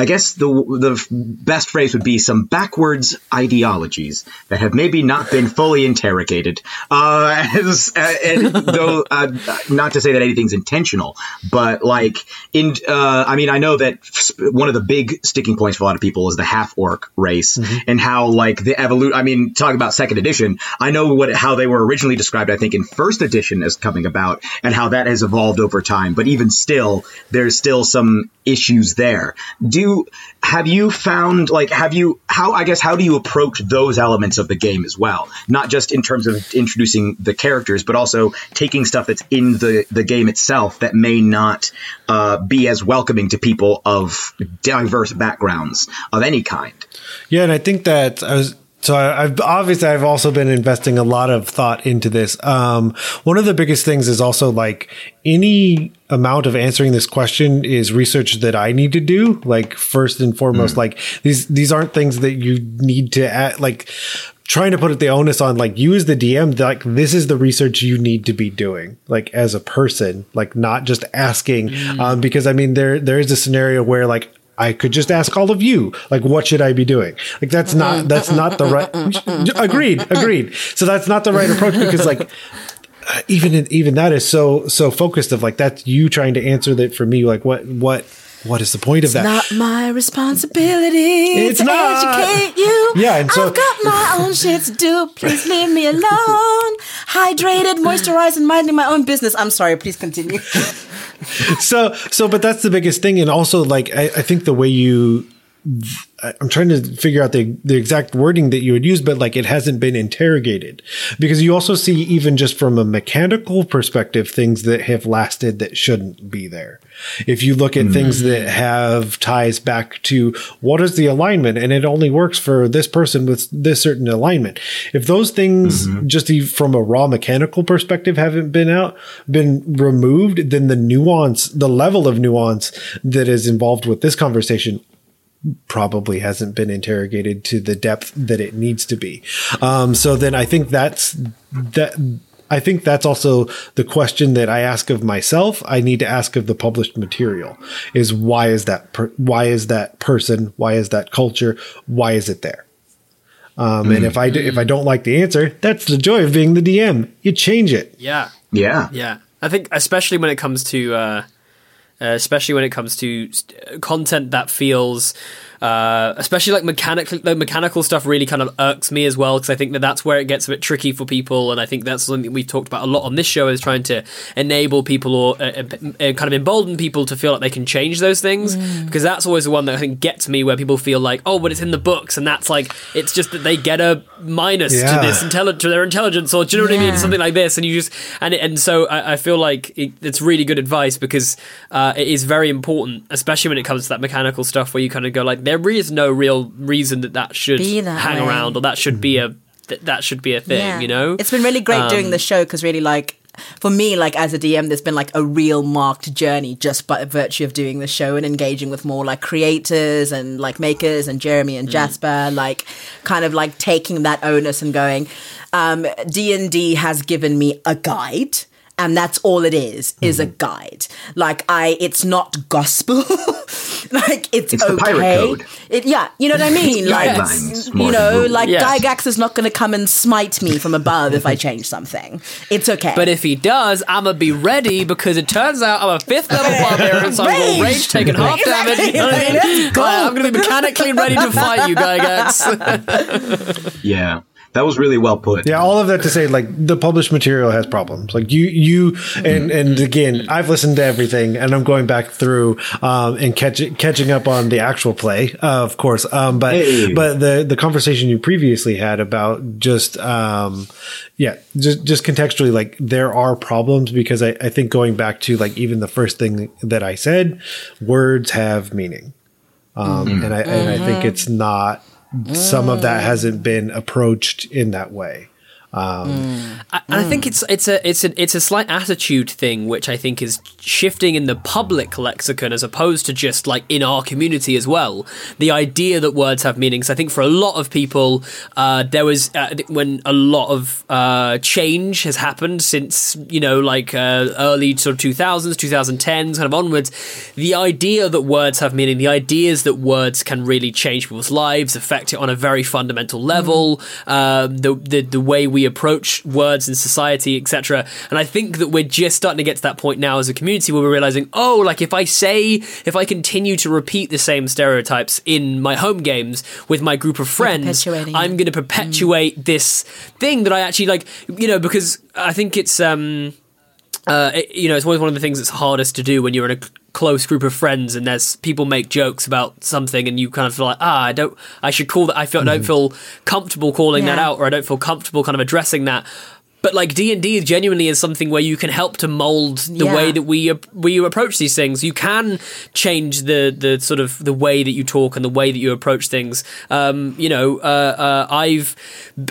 I guess the the best phrase would be some backwards ideologies that have maybe not been fully interrogated. Uh, as, uh, and though uh, not to say that anything's intentional, but like in, uh, I mean, I know that one of the big sticking points for a lot of people is the half orc race and how like the evolution. I mean, talk about second edition. I know what how they were originally described. I think in first edition as coming about and how that has evolved over time. But even still, there's still some issues there. Do have you found like have you how I guess how do you approach those elements of the game as well? Not just in terms of introducing the characters, but also taking stuff that's in the the game itself that may not uh, be as welcoming to people of diverse backgrounds of any kind. Yeah, and I think that I was so I- I've obviously I've also been investing a lot of thought into this. Um, one of the biggest things is also like any amount of answering this question is research that I need to do. Like first and foremost, like these these aren't things that you need to add, like trying to put the onus on like you as the DM like this is the research you need to be doing like as a person like not just asking um, because I mean there there is a scenario where like I could just ask all of you, like, what should I be doing? Like, that's not, that's not the right, agreed, agreed. So that's not the right approach because like, uh, even, in, even that is so, so focused of like, that's you trying to answer that for me. Like, what, what, what is the point of that? It's that? not my responsibility It's to not. educate you. Yeah, and so- I've got my own shit to do. Please leave me alone. Hydrated, moisturized, and minding my own business. I'm sorry. Please continue. so so but that's the biggest thing. And also like i, I think the way you I'm trying to figure out the the exact wording that you would use, but like it hasn't been interrogated because you also see even just from a mechanical perspective things that have lasted that shouldn't be there. If you look at hmm. things that have ties back to what is the alignment and it only works for this person with this certain alignment. If those things mm-hmm. just e- from a raw mechanical perspective haven't been out, been removed, then the nuance, the level of nuance that is involved with this conversation probably hasn't been interrogated to the depth that it needs to be. Um, so then I think that's that. I think that's also the question that I ask of myself. I need to ask of the published material: is why is that per- why is that person? Why is that culture? Why is it there? Um, And if I do, if I don't like the answer, that's the joy of being the DM. You change it. Yeah. Yeah. Yeah. I think especially when it comes to uh, uh, especially when it comes to st- content that feels uh, especially like mechanical the mechanical stuff really kind of irks me as well because I think that that's where it gets a bit tricky for people and I think that's something we've talked about a lot on this show is trying to enable people or uh, uh, kind of embolden people to feel like they can change those things because that's always the one that I think gets me where people feel like oh but it's in the books and that's like it's just that they get a minus Yeah. to this intelli- to their intelligence or do you know what I mean? Something like this and you just and and so I, I feel like it, it's really good advice because uh, it is very important especially when it comes to that mechanical stuff where you kind of go like there is no real reason that that should that hang way. around or that should be a that, that should be a thing you know It's been really great doing Um, the show because really, like, for me, like as a DM, there's been like a real marked journey just by virtue of doing the show and engaging with more like creators and like makers and Jeremy Mm. and Jasper, like kind of like taking that onus and going, um, D and D has given me a guide. And that's all it is, is Mm-hmm. a guide. Like I, it's not gospel. like it's, It's the okay. pirate code. It, yeah, you know what I mean. like guidelines more you than know, rules. like Yes. Gygax is not going to come and smite me from above if I change something. It's okay. but if he does, I'ma be ready because it turns out I'm a fifth level barbarian, so I'm Rage. gonna rage taking half damage. You know what I mean? Go. I'm gonna be mechanically ready to fight you, Gygax. Yeah. That was really well put. Yeah, all of that to say, like the published material has problems. Like you, you, and and again, I've listened to everything, and I'm going back through um, and catching catching up on the actual play, uh, of course. Um, but Hey. but the the conversation you previously had about just um, yeah, just just contextually, like there are problems because I, I think going back to like even the first thing that I said, words have meaning, um, Mhm. and I and I think Mhm. it's not some of that hasn't been approached in that way. Um, I, and I think it's it's a it's a it's a slight attitude thing, which I think is shifting in the public lexicon as opposed to just like in our community as well. The idea that words have meanings. I think for a lot of people, uh, there was uh, when a lot of uh, change has happened since you know like uh, early sort of two thousands, two thousand tens, kind of onwards. The idea that words have meaning, the ideas that words can really change people's lives, affect it on a very fundamental level. Um, the, the the way we approach words in society, etc. And I think that we're just starting to get to that point now as a community where we're realizing, oh, like if I say, if I continue to repeat the same stereotypes in my home games with my group of friends, I'm going to perpetuate this thing that I actually like, you know, because I think it's um uh, it- you know, it's always one of the things that's hardest to do when you're in a c- close group of friends and there's people make jokes about something and you kind of feel like, ah, I don't, I should call that. I feel, don't feel comfortable calling that out, or I don't feel comfortable kind of addressing that. But like D and D genuinely is something where you can help to mold the Yeah. way that we we approach these things. You can change the the sort of the way that you talk and the way that you approach things. Um, you know, uh, uh, I've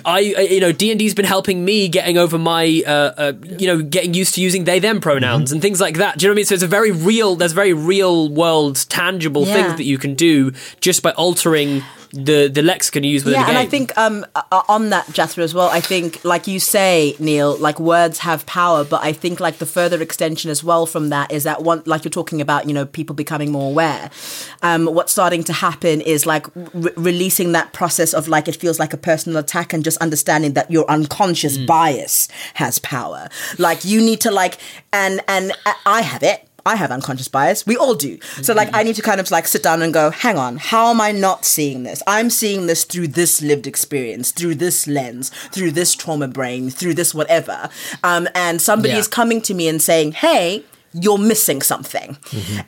I uh, you know D and D's been helping me getting over my uh, uh, you know getting used to using they them pronouns and things like that. Do you know what I mean? So it's a very real. There's very real world tangible Yeah. things that you can do just by altering the the lexicon you use within yeah, the game. and I think um, uh, on that, Jasper, as well. I think, like you say, Neil, like words have power, but I think like the further extension as well from that is that one, like you're talking about, you know, people becoming more aware. Um, what's starting to happen is like re- releasing that process of like it feels like a personal attack and just understanding that your unconscious bias has power. Like you need to like, and and I- I have it. I have unconscious bias. We all do. So like I need to kind of like sit down and go, hang on, how am I not seeing this? I'm seeing this through this lived experience, through this lens, through this trauma brain, through this whatever. Um, and somebody Yeah. is coming to me and saying, hey, you're missing something.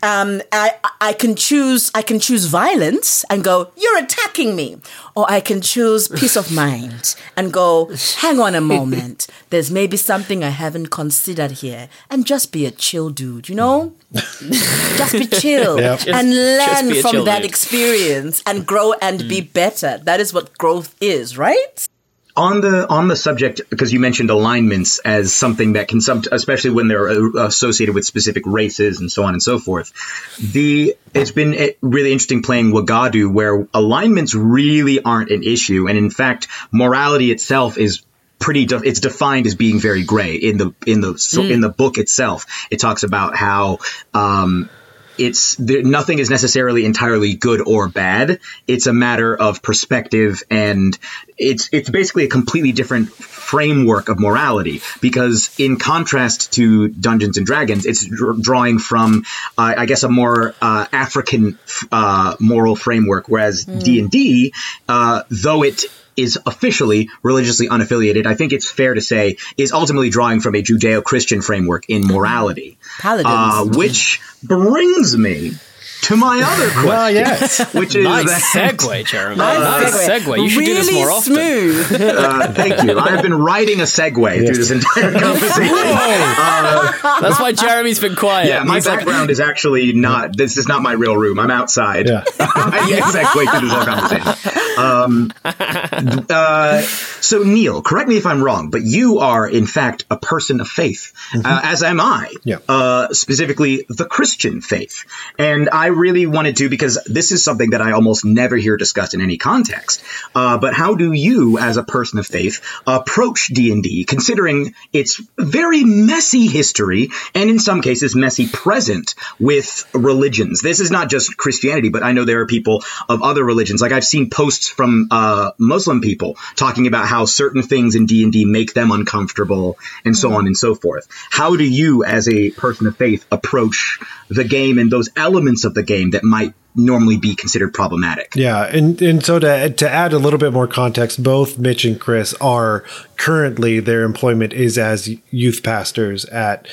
Um, I, I can choose. I can choose violence and go. You're attacking me, or I can choose peace of mind and go. Hang on a moment. There's maybe something I haven't considered here, and just be a chill dude. You know, just be chill. Just- and learn from that dude. experience and grow and be better. That is what growth is, right? On the on the subject because you mentioned alignments as something that can some especially when they're uh, associated with specific races and so on and so forth the it's been uh, really interesting playing wagadu where alignments really aren't an issue and in fact morality itself is pretty de- it's defined as being very gray in the in the so Mm. in the book itself it talks about how um it's there, nothing is necessarily entirely good or bad. It's a matter of perspective, and it's it's basically a completely different framework of morality. Because in contrast to Dungeons and Dragons, it's dr- drawing from, uh, I guess, a more uh, African uh, moral framework, whereas D and D, uh, though it is officially religiously unaffiliated, I think it's fair to say, is ultimately drawing from a Judeo-Christian framework in morality. Uh, which brings me to my other question. Well, yes. Which is nice that- segue, Jeremy. Nice nice segue. segue. You should do this Really more often. smooth. Uh, thank you. I have been writing a segue through this entire conversation. Uh, That's why Jeremy's been quiet. yeah, my He's like- background is actually not. This is not my real room. I'm outside. I can't segue through this whole conversation. Um, uh, so Neil, correct me if I'm wrong, but you are in fact a person of faith, uh, as am I. Yeah. Uh, specifically the Christian faith, and I really wanted to because this is something that I almost never hear discussed in any context. Uh, but how do you, as a person of faith, approach D and D, considering its very messy history and in some cases messy present with religions? This is not just Christianity, but I know there are people of other religions. Like I've seen posts from uh, Muslim people talking about how certain things in D and D make them uncomfortable, and so on and so forth. How do you, as a person of faith, approach the game and those elements of the game that might normally be considered problematic. Yeah, and and so to to add a little bit more context, both Mitch and Chris are currently their employment is as youth pastors at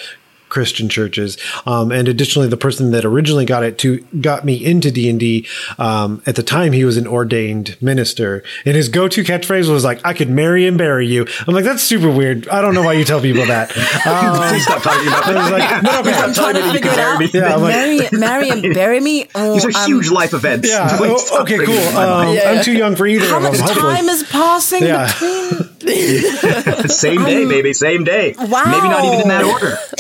Christian churches. Um, and additionally, the person that originally got it to got me into D and D. Um, at the time, he was an ordained minister, and his go-to catchphrase was like, "I could marry and bury you." I'm like, that's super weird. I don't know why you tell people that. Um, Please stop talking about I was that. like, no, okay. I'm trying to figure it out. Yeah, like- marry, marry and bury me. Oh, These are I'm- huge life events. Yeah. Please oh, okay. Cool. this to my Um, mind. I'm too young for either How of them. much hopefully. time is passing Yeah. between? same day, um, baby, same day. Wow. Maybe not even in that order.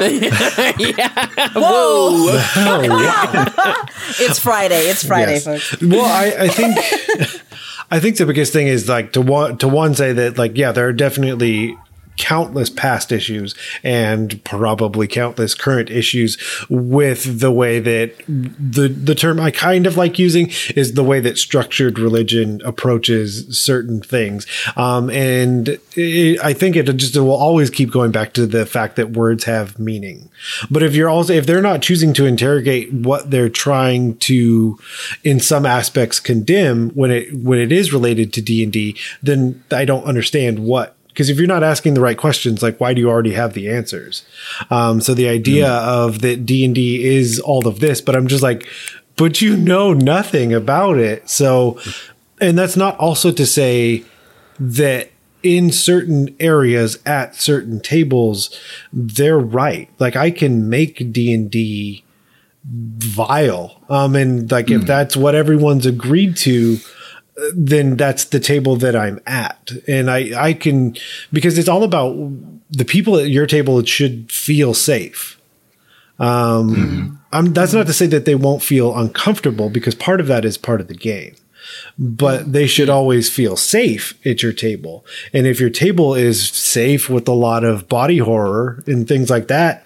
yeah. Whoa! Oh, it's Friday. It's Friday, Yes. folks. well, I, I think I think the biggest thing is like to one to one say that like yeah, there are definitely countless past issues and probably countless current issues with the way that the the term I kind of like using is the way that structured religion approaches certain things. Um, and it, I think it just it will always keep going back to the fact that words have meaning. But if you're also if they're not choosing to interrogate what they're trying to in some aspects condemn when it when it is related to D&D then I don't understand what because if you're not asking the right questions like why do you already have the answers? Um, so the idea of that d&d is all of this but i'm just like but you know nothing about it. So and that's not also to say that in certain areas at certain tables they're right. Like i can make d&d vile. Um and like if that's what everyone's agreed to then that's the table that I'm at. And I, I can, because it's all about the people at your table it should feel safe. Um, I'm, that's not to say that they won't feel uncomfortable because part of that is part of the game. But they should always feel safe at your table. And if your table is safe with a lot of body horror and things like that,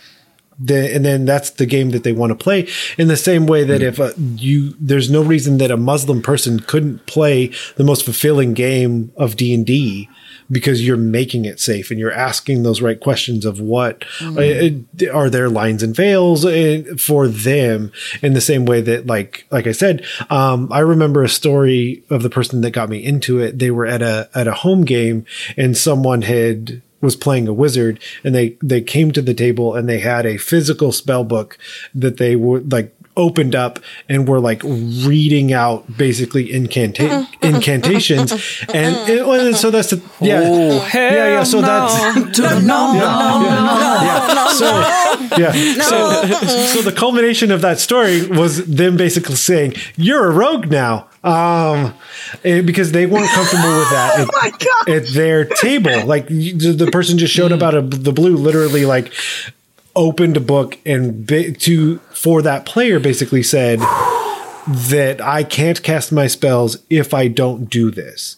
then, and then that's the game that they want to play in the same way that if uh, you there's no reason that a muslim person couldn't play the most fulfilling game of d&d because you're making it safe and you're asking those right questions of what uh, are there lines and veils uh, for them in the same way that like like i said um, i remember a story of the person that got me into it. They were at a at a home game and someone had was playing a wizard and they they came to the table and they had a physical spell book that they would like opened up and were like reading out basically incanta- mm-hmm. Mm-hmm. incantations. Mm-hmm. And, it, well, so that's the yeah. Oh, yeah yeah so that's No, no, no, yeah. So, yeah. So, so the culmination of that story was them basically saying, "You're a rogue now," um, eh, because they weren't comfortable with that oh at, at their table. Like the the person just showed up mm. out of the blue, literally like opened a book and ba- to for that player basically said that I can't cast my spells if I don't do this,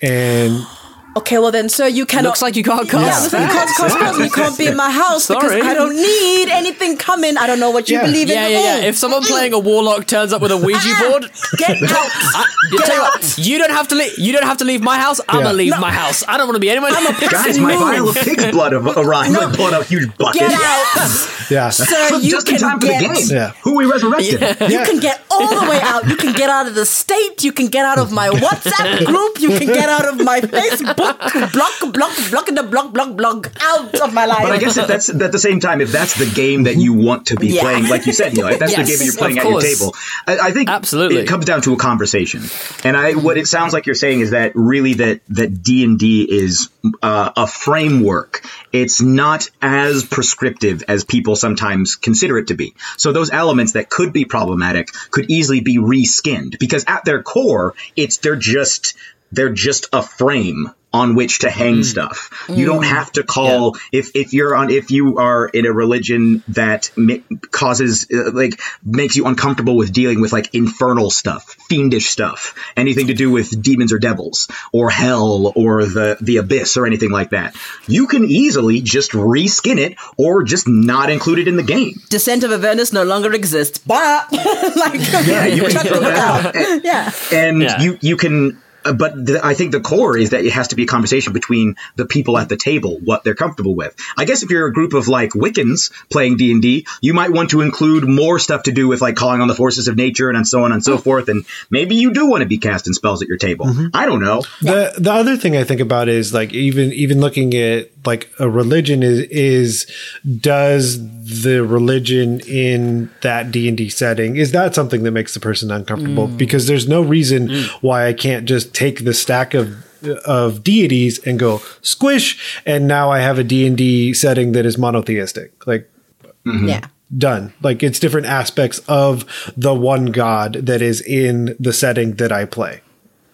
and Okay, well then, sir, you cannot. Looks like you can't Yeah, cast listen, you can't cast spells. You can't be in my house because I don't need anything coming. I don't know what you Yeah. believe in. Yeah, yeah, yeah. Oh. If someone playing a warlock turns up with a Ouija Ah, board, get out. I, you Get tell you out. what, you don't have to leave. You don't have to leave my house. I'm Yeah. gonna leave No. my house. I don't want to be anyone. I'm a Guys, my vial of pig's blood have arrived. I'm pulling out a huge bucket. Get out, yeah, sir. You Just in can time for the get. game. Yeah. Who we resurrected. You can get all the way out. You can get out of the state. You can get out of my WhatsApp group. You can get out of my Facebook. Block, block, block, the block, block, block. Out of my life. But I guess if that's at the same time, if that's the game that you want to be Yeah. playing, like you said, you know, if that's Yes, the game that you're playing at your table, I, I think Absolutely. it comes down to a conversation. And I, what it sounds like you're saying is that really that that D and D is uh, a framework. It's not as prescriptive as people sometimes consider it to be. So those elements that could be problematic could easily be reskinned because at their core, it's they're just they're just a frame on which to hang stuff. You don't have to call if if you're on if you are in a religion that ma- causes uh, like makes you uncomfortable with dealing with like infernal stuff, fiendish stuff, anything to do with demons or devils or hell or the the abyss or anything like that. You can easily just reskin it or just not include it in the game. Descent of Avernus no longer exists. But like, Yeah, you can throw that out. out. Yeah. and Yeah. you you can uh, but the, I think the core is that it has to be a conversation between the people at the table, what they're comfortable with. I guess if you're a group of like Wiccans playing D and D, you might want to include more stuff to do with like calling on the forces of nature and so on and so forth. And maybe you do want to be casting spells at your table. I don't know. The the other thing I think about is like even even looking at like a religion is is does the religion in that D and D setting is that something that makes the person uncomfortable? Mm. Because there's no reason mm. why I can't just take the stack of of deities and go squish, and now I have a D and D setting that is monotheistic. Like mm-hmm. Yeah. done. Like it's different aspects of the one god that is in the setting that I play.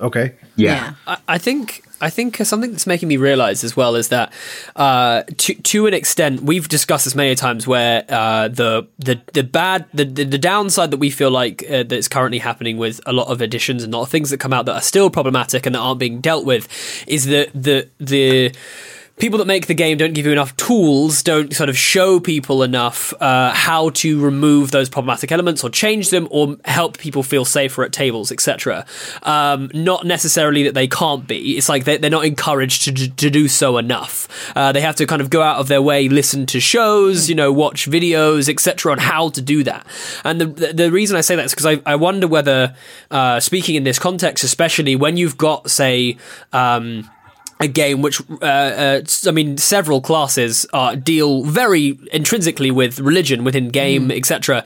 Okay. Yeah. I, I think I think something that's making me realize as well is that uh, to to an extent we've discussed this many times where uh, the the the bad the, the the downside that we feel like uh, that's currently happening with a lot of editions and a lot of things that come out that are still problematic and that aren't being dealt with is that the the people that make the game don't give you enough tools, don't sort of show people enough uh, how to remove those problematic elements or change them or help people feel safer at tables, etc. Um, not necessarily that they can't be. It's like they, they're not encouraged to, to do so enough. Uh, they have to kind of go out of their way, listen to shows, you know, watch videos, etc. on how to do that. And the the, the reason I say that is because I, I wonder whether, uh, speaking in this context, especially when you've got, say, um, a game which uh, uh, I mean several classes uh, deal very intrinsically with religion within game etc.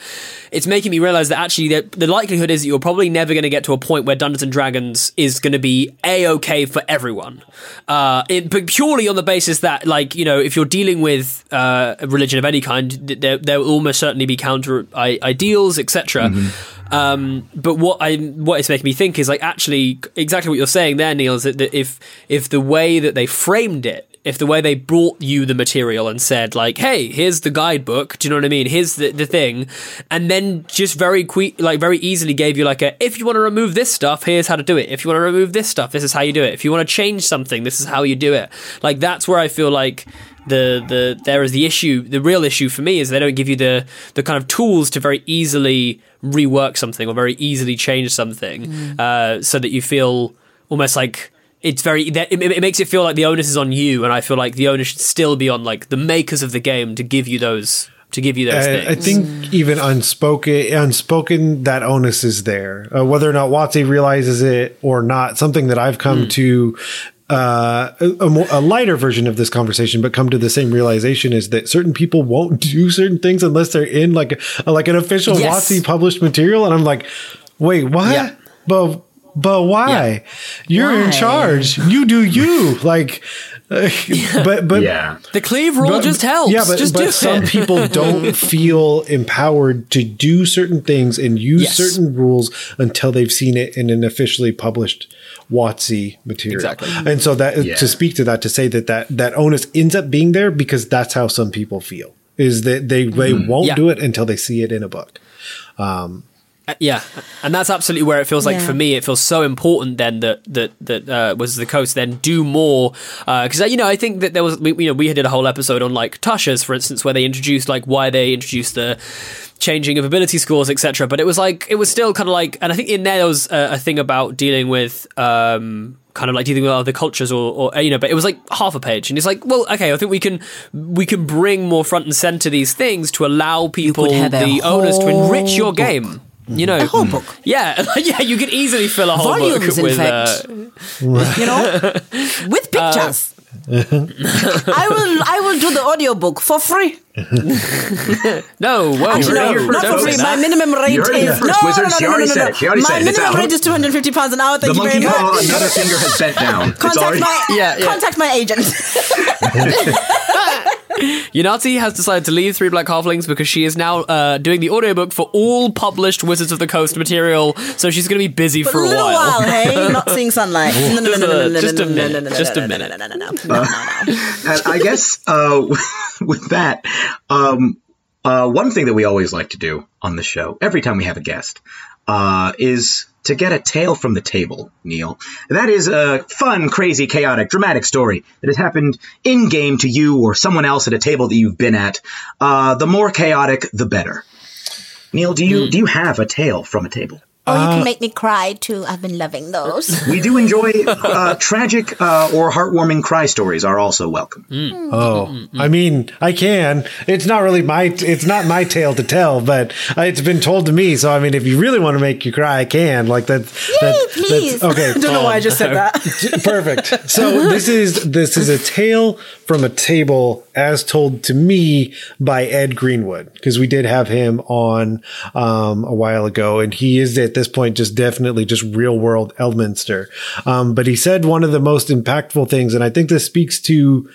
It's making me realize that actually the, the likelihood is that you're probably never going to get to a point where Dungeons and Dragons is going to be a okay for everyone. Uh, it, but purely on the basis that like you know if you're dealing with uh, a religion of any kind, there there will almost certainly be counter ideals etc. Um, but what I what it's making me think is like actually exactly what you're saying there, Neil. Is that, that if if the way that they framed it, if the way they brought you the material and said like, "Hey, here's the guidebook," do you know what I mean? Here's the, the thing, and then just very quick, like very easily gave you like a, if you want to remove this stuff, here's how to do it. If you want to remove this stuff, this is how you do it. If you want to change something, this is how you do it. Like that's where I feel like the the there is the issue the real issue for me is they don't give you the the kind of tools to very easily rework something or very easily change something uh, so that you feel almost like it's very it, it makes it feel like the onus is on you and i feel like the onus should still be on like the makers of the game to give you those to give you those I, things. I think even unspoken, unspoken, that onus is there. Uh, whether or not WotC realizes it or not, something that I've come to uh, a, more, a lighter version of this conversation, but come to the same realization is that certain people won't do certain things unless they're in like a, like an official Yes. WotC published material, and I'm like, wait, what? Yeah. But but why? You're Why? in charge. You do you. Like, but but Yeah. the cleave rule but- just helps Yeah, but, just but do some it. people don't feel empowered to do certain things and use Yes. certain rules until they've seen it in an officially published WotC material. Exactly. And so that Yeah. to speak to that, to say that that that onus ends up being there because that's how some people feel is that they they mm-hmm. won't Yeah. do it until they see it in a book. Um, Uh, yeah, and that's absolutely where it feels like Yeah. for me. It feels so important then that that that uh, was the coast then do more because you know I think that there was we, you know we did a whole episode on like Tasha's for instance where they introduced like why they introduced the changing of ability scores etc. But it was like it was still kind of like and I think in there there was a, a thing about dealing with. um kind of like dealing with other cultures or, or you know but it was like half a page and it's like well okay i think we can we can bring more front and center these things to allow people the owners to enrich your book. game Mm-hmm. you know A whole mm. book. yeah, yeah, you could easily fill a whole Volumes, book in with. fact. Uh, You know, with pictures. Uh, I will. I will do the audiobook for free. no, whoa, Actually, no, no, not don't for free. My minimum rate You heard it is no, no, no, no, no, no, no. it. She already My said it. It's minimum out. rate is two hundred fifty pounds an hour. The Thank you very monkey much. paw, another finger has bent down. Contact already- my Yeah, yeah. contact my agent. Unati has decided to leave Three Black Halflings because she is now uh, doing the audiobook for all published Wizards of the Coast material, so she's going to be busy For for a a little while, while. hey, not seeing sunlight. No, no, no, Just no, no, a- no, no, just no, a no, minute, no, no, no, just a no, no, minute. no, no, no, no, no, no, no. and I guess uh, with that, um, uh, one thing that we always like to do on the show, every time we have a guest, uh, is to get a tale from the table, Neil. That is a fun, crazy, chaotic, dramatic story that has happened in game to you or someone else at a table that you've been at. Uh, the more chaotic, the better. Neil, do you do you have a tale from a table? Or you Uh, can make me cry too. I've been loving those. We do enjoy uh, tragic uh, or heartwarming cry stories are also welcome. Oh, I mean, I can. It's not really my. It's not my tale to tell, but uh, it's been told to me. So I mean, if you really want to make you cry, I can. Like that. that please. That's, okay. I don't know why I just said that. Perfect. So this is this is a tale from a table as told to me by Ed Greenwood because we did have him on um, a while ago, and he is at this point just definitely just real world Elminster. Um, but he said one of the most impactful things, and I think this speaks to.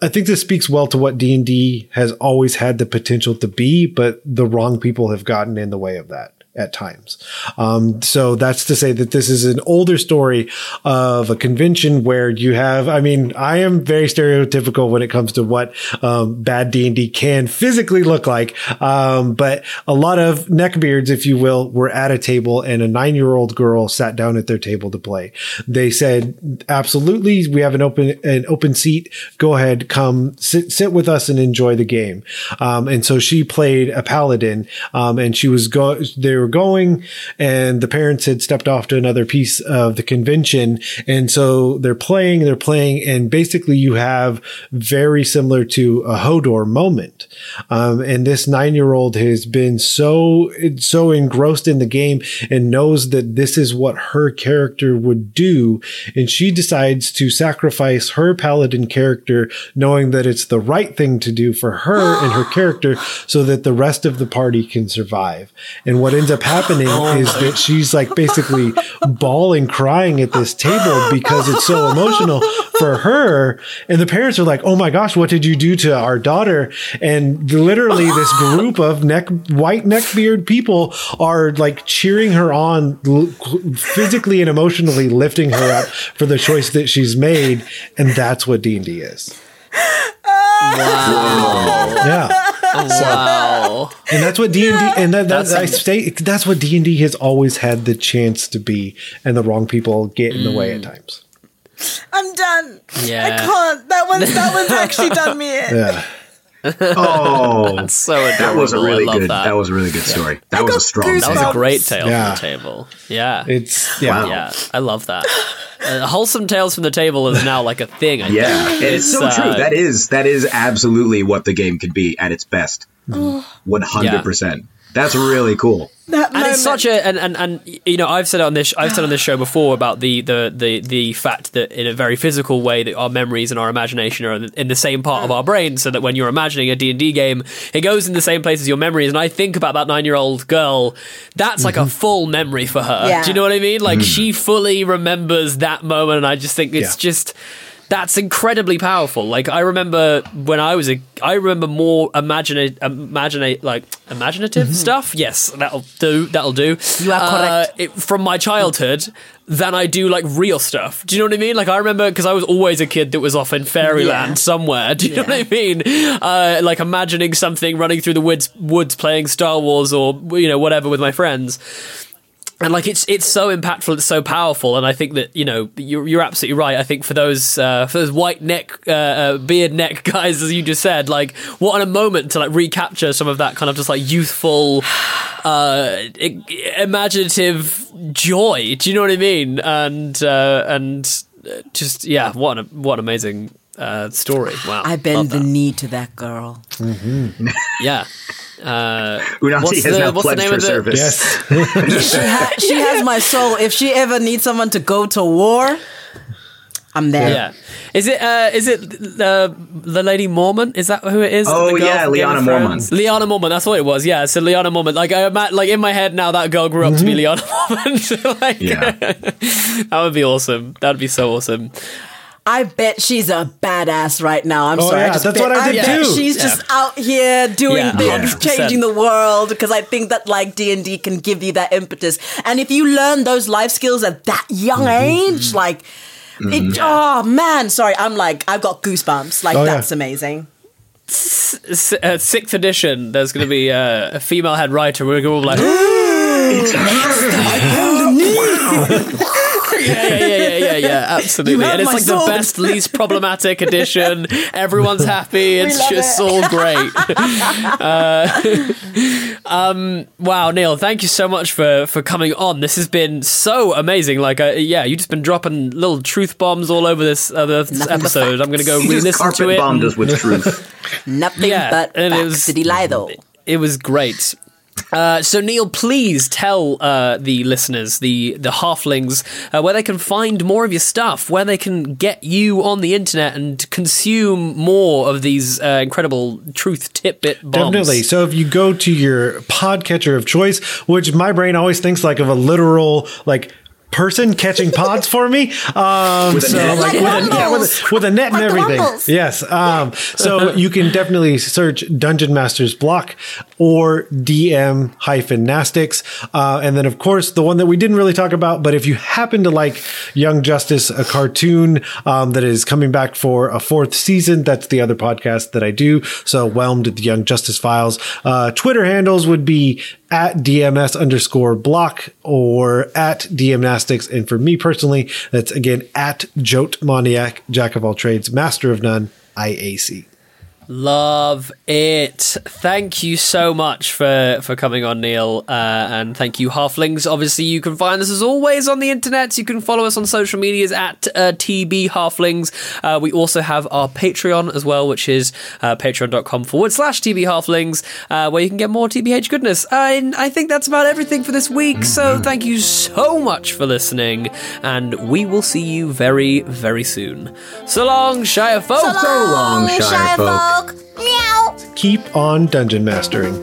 I think this speaks well to what D and D has always had the potential to be, but the wrong people have gotten in the way of that at times. Um, so that's to say that this is an older story of a convention where you have, I mean, I am very stereotypical when it comes to what, um, bad D&D can physically look like. Um, but a lot of neckbeards, if you will, were at a table and a nine year old girl sat down at their table to play. They said, absolutely, we have an open, an open seat. Go ahead, come sit, sit with us and enjoy the game. Um, and so she played a paladin, um, and she was go, they were going and the parents had stepped off to another piece of the convention. And so they're playing, they're playing, and basically you have very similar to a Hodor moment. Um, and this nine year old has been so, so engrossed in the game and knows that this is what her character would do. And she decides to sacrifice her paladin character, knowing that it's the right thing to do for her and her character so that the rest of the party can survive. And what ends up happening oh is that she's like basically bawling, crying at this table because it's so emotional for her. And the parents are like, Oh my gosh, what did you do to our daughter? And literally this group of neck, white neckbeard people are like cheering her on physically and emotionally lifting her up for the choice that she's made. And that's what D&D is. Wow. Yeah. Wow. And that's what D and D and that, that's I That's- say that's what D and D has always had the chance to be, and the wrong people get in the way at mm. times. I'm done. Yeah. I can't. That one's that one's actually done me in. Yeah. Oh, That's so that was a really good. that. That. was a really good story. That was a strong. That was a great tale Yeah. from the table. Yeah. It's yeah. Yeah, I love that. Uh, wholesome tales from the table is now like a thing. I Yeah, think. and it's so uh, true. That is that is absolutely what the game can be at its best. Oh, One hundred percent. That's really cool. that and moment. it's such a and, and and you know I've said on this I've said on this show before about the the the the fact that in a very physical way that our memories and our imagination are in the same part of mm. our brain so that when you're imagining a D&D game it goes in the same place as your memories and I think about that 9-year-old girl that's like a mm-hmm. full memory for her Yeah. do you know what I mean like mm. she fully remembers that moment and I just think it's Yeah. just that's incredibly powerful. Like I remember when I was a, I remember more imagine, imagine, like imaginative stuff. Yes, that'll do. That'll do. You are correct. Uh, it, from my childhood than I do like real stuff. Do you know what I mean? Like I remember because I was always a kid that was off in fairyland Yeah. somewhere. Do you know what I mean? Uh, like imagining something running through the woods, woods playing Star Wars or you know whatever with my friends and like it's it's so impactful, it's so powerful, and I think that you know you're you're absolutely right. I think for those uh, for those white neck uh, uh, beard neck guys, as you just said, like what a moment to like recapture some of that kind of just like youthful, uh, imaginative joy. Do you know what I mean? And uh, and uh, just yeah, what an what an amazing uh, story. Wow, I bend the knee to that girl. yeah. Uh, Unati what's has the- now what's the name her of the- service. Yes. She, ha- she has my soul. If she ever needs someone to go to war, I'm there. Yeah. Is it uh is it the the lady Mormont? Is that who it is? Oh, The yeah, from Mormont. Lyanna? Liana Mormon, that's what it was. Yeah, so Lyanna Mormont. Like I ima- like in my head now that girl grew up to be Lyanna Mormont. Like Yeah. that would be awesome. That'd be so awesome. I bet she's a badass right now. I'm Oh, sorry. yeah, I just that's bet, what I did bet too. She's Yeah. just out here doing Yeah, things, 100%. changing the world. Because I think that like D and D can give you that impetus. And if you learn those life skills at that young Mm-hmm. age, like. It, oh man, sorry. I'm like I've got goosebumps. Like Oh, yeah. that's amazing. S- uh, sixth edition, there's going to be uh, a female head writer. We're going to be like, yeah, yeah, yeah, yeah, yeah, yeah, absolutely. And it's like sword. the best, least problematic edition. Everyone's happy. It's just it. all great. uh, um, wow, Neil, thank you so much for for coming on. This has been so amazing. Like, uh, yeah, you've just been dropping little truth bombs all over this, uh, this episode. I'm going to go re-listen to it. bombed and- us with truth. Nothing Yeah, but and facts. Did he lie though? It was great. Uh, so Neil, please tell uh, the listeners, the the halflings, uh, where they can find more of your stuff, where they can get you on the internet and consume more of these uh, incredible truth tidbit bombs. Definitely. So if you go to your podcatcher of choice, which my brain always thinks like of a literal like person catching pods for me. Um, With a so net. like Like with, a, yeah, with, a, with a net and Like the everything. Wumbles. Yes. Um, so you can definitely search Dungeon Masters block or DM hyphen Nastics. Uh, and then of course the one that we didn't really talk about, but if you happen to like Young Justice, a cartoon um, that is coming back for a fourth season, that's the other podcast that I do. So whelmed the Young Justice Files. Uh, Twitter handles would be at DMS underscore block or at And for me personally, that's again at Jote Moniac, Jack of all trades, master of none, IAC. Love it. Thank you so much for, for coming on, Neil. Uh, and thank you, Halflings. Obviously, you can find us as always on the internet. You can follow us on social medias at uh, TB Halflings. Uh, we also have our Patreon as well, which is uh, patreon.com forward slash TB Halflings, uh, where you can get more TBH goodness. And I think that's about everything for this week. So thank you so much for listening. And we will see you very, very soon. So long, Shire folk. So long, Shire folk. Meow. Keep on dungeon mastering.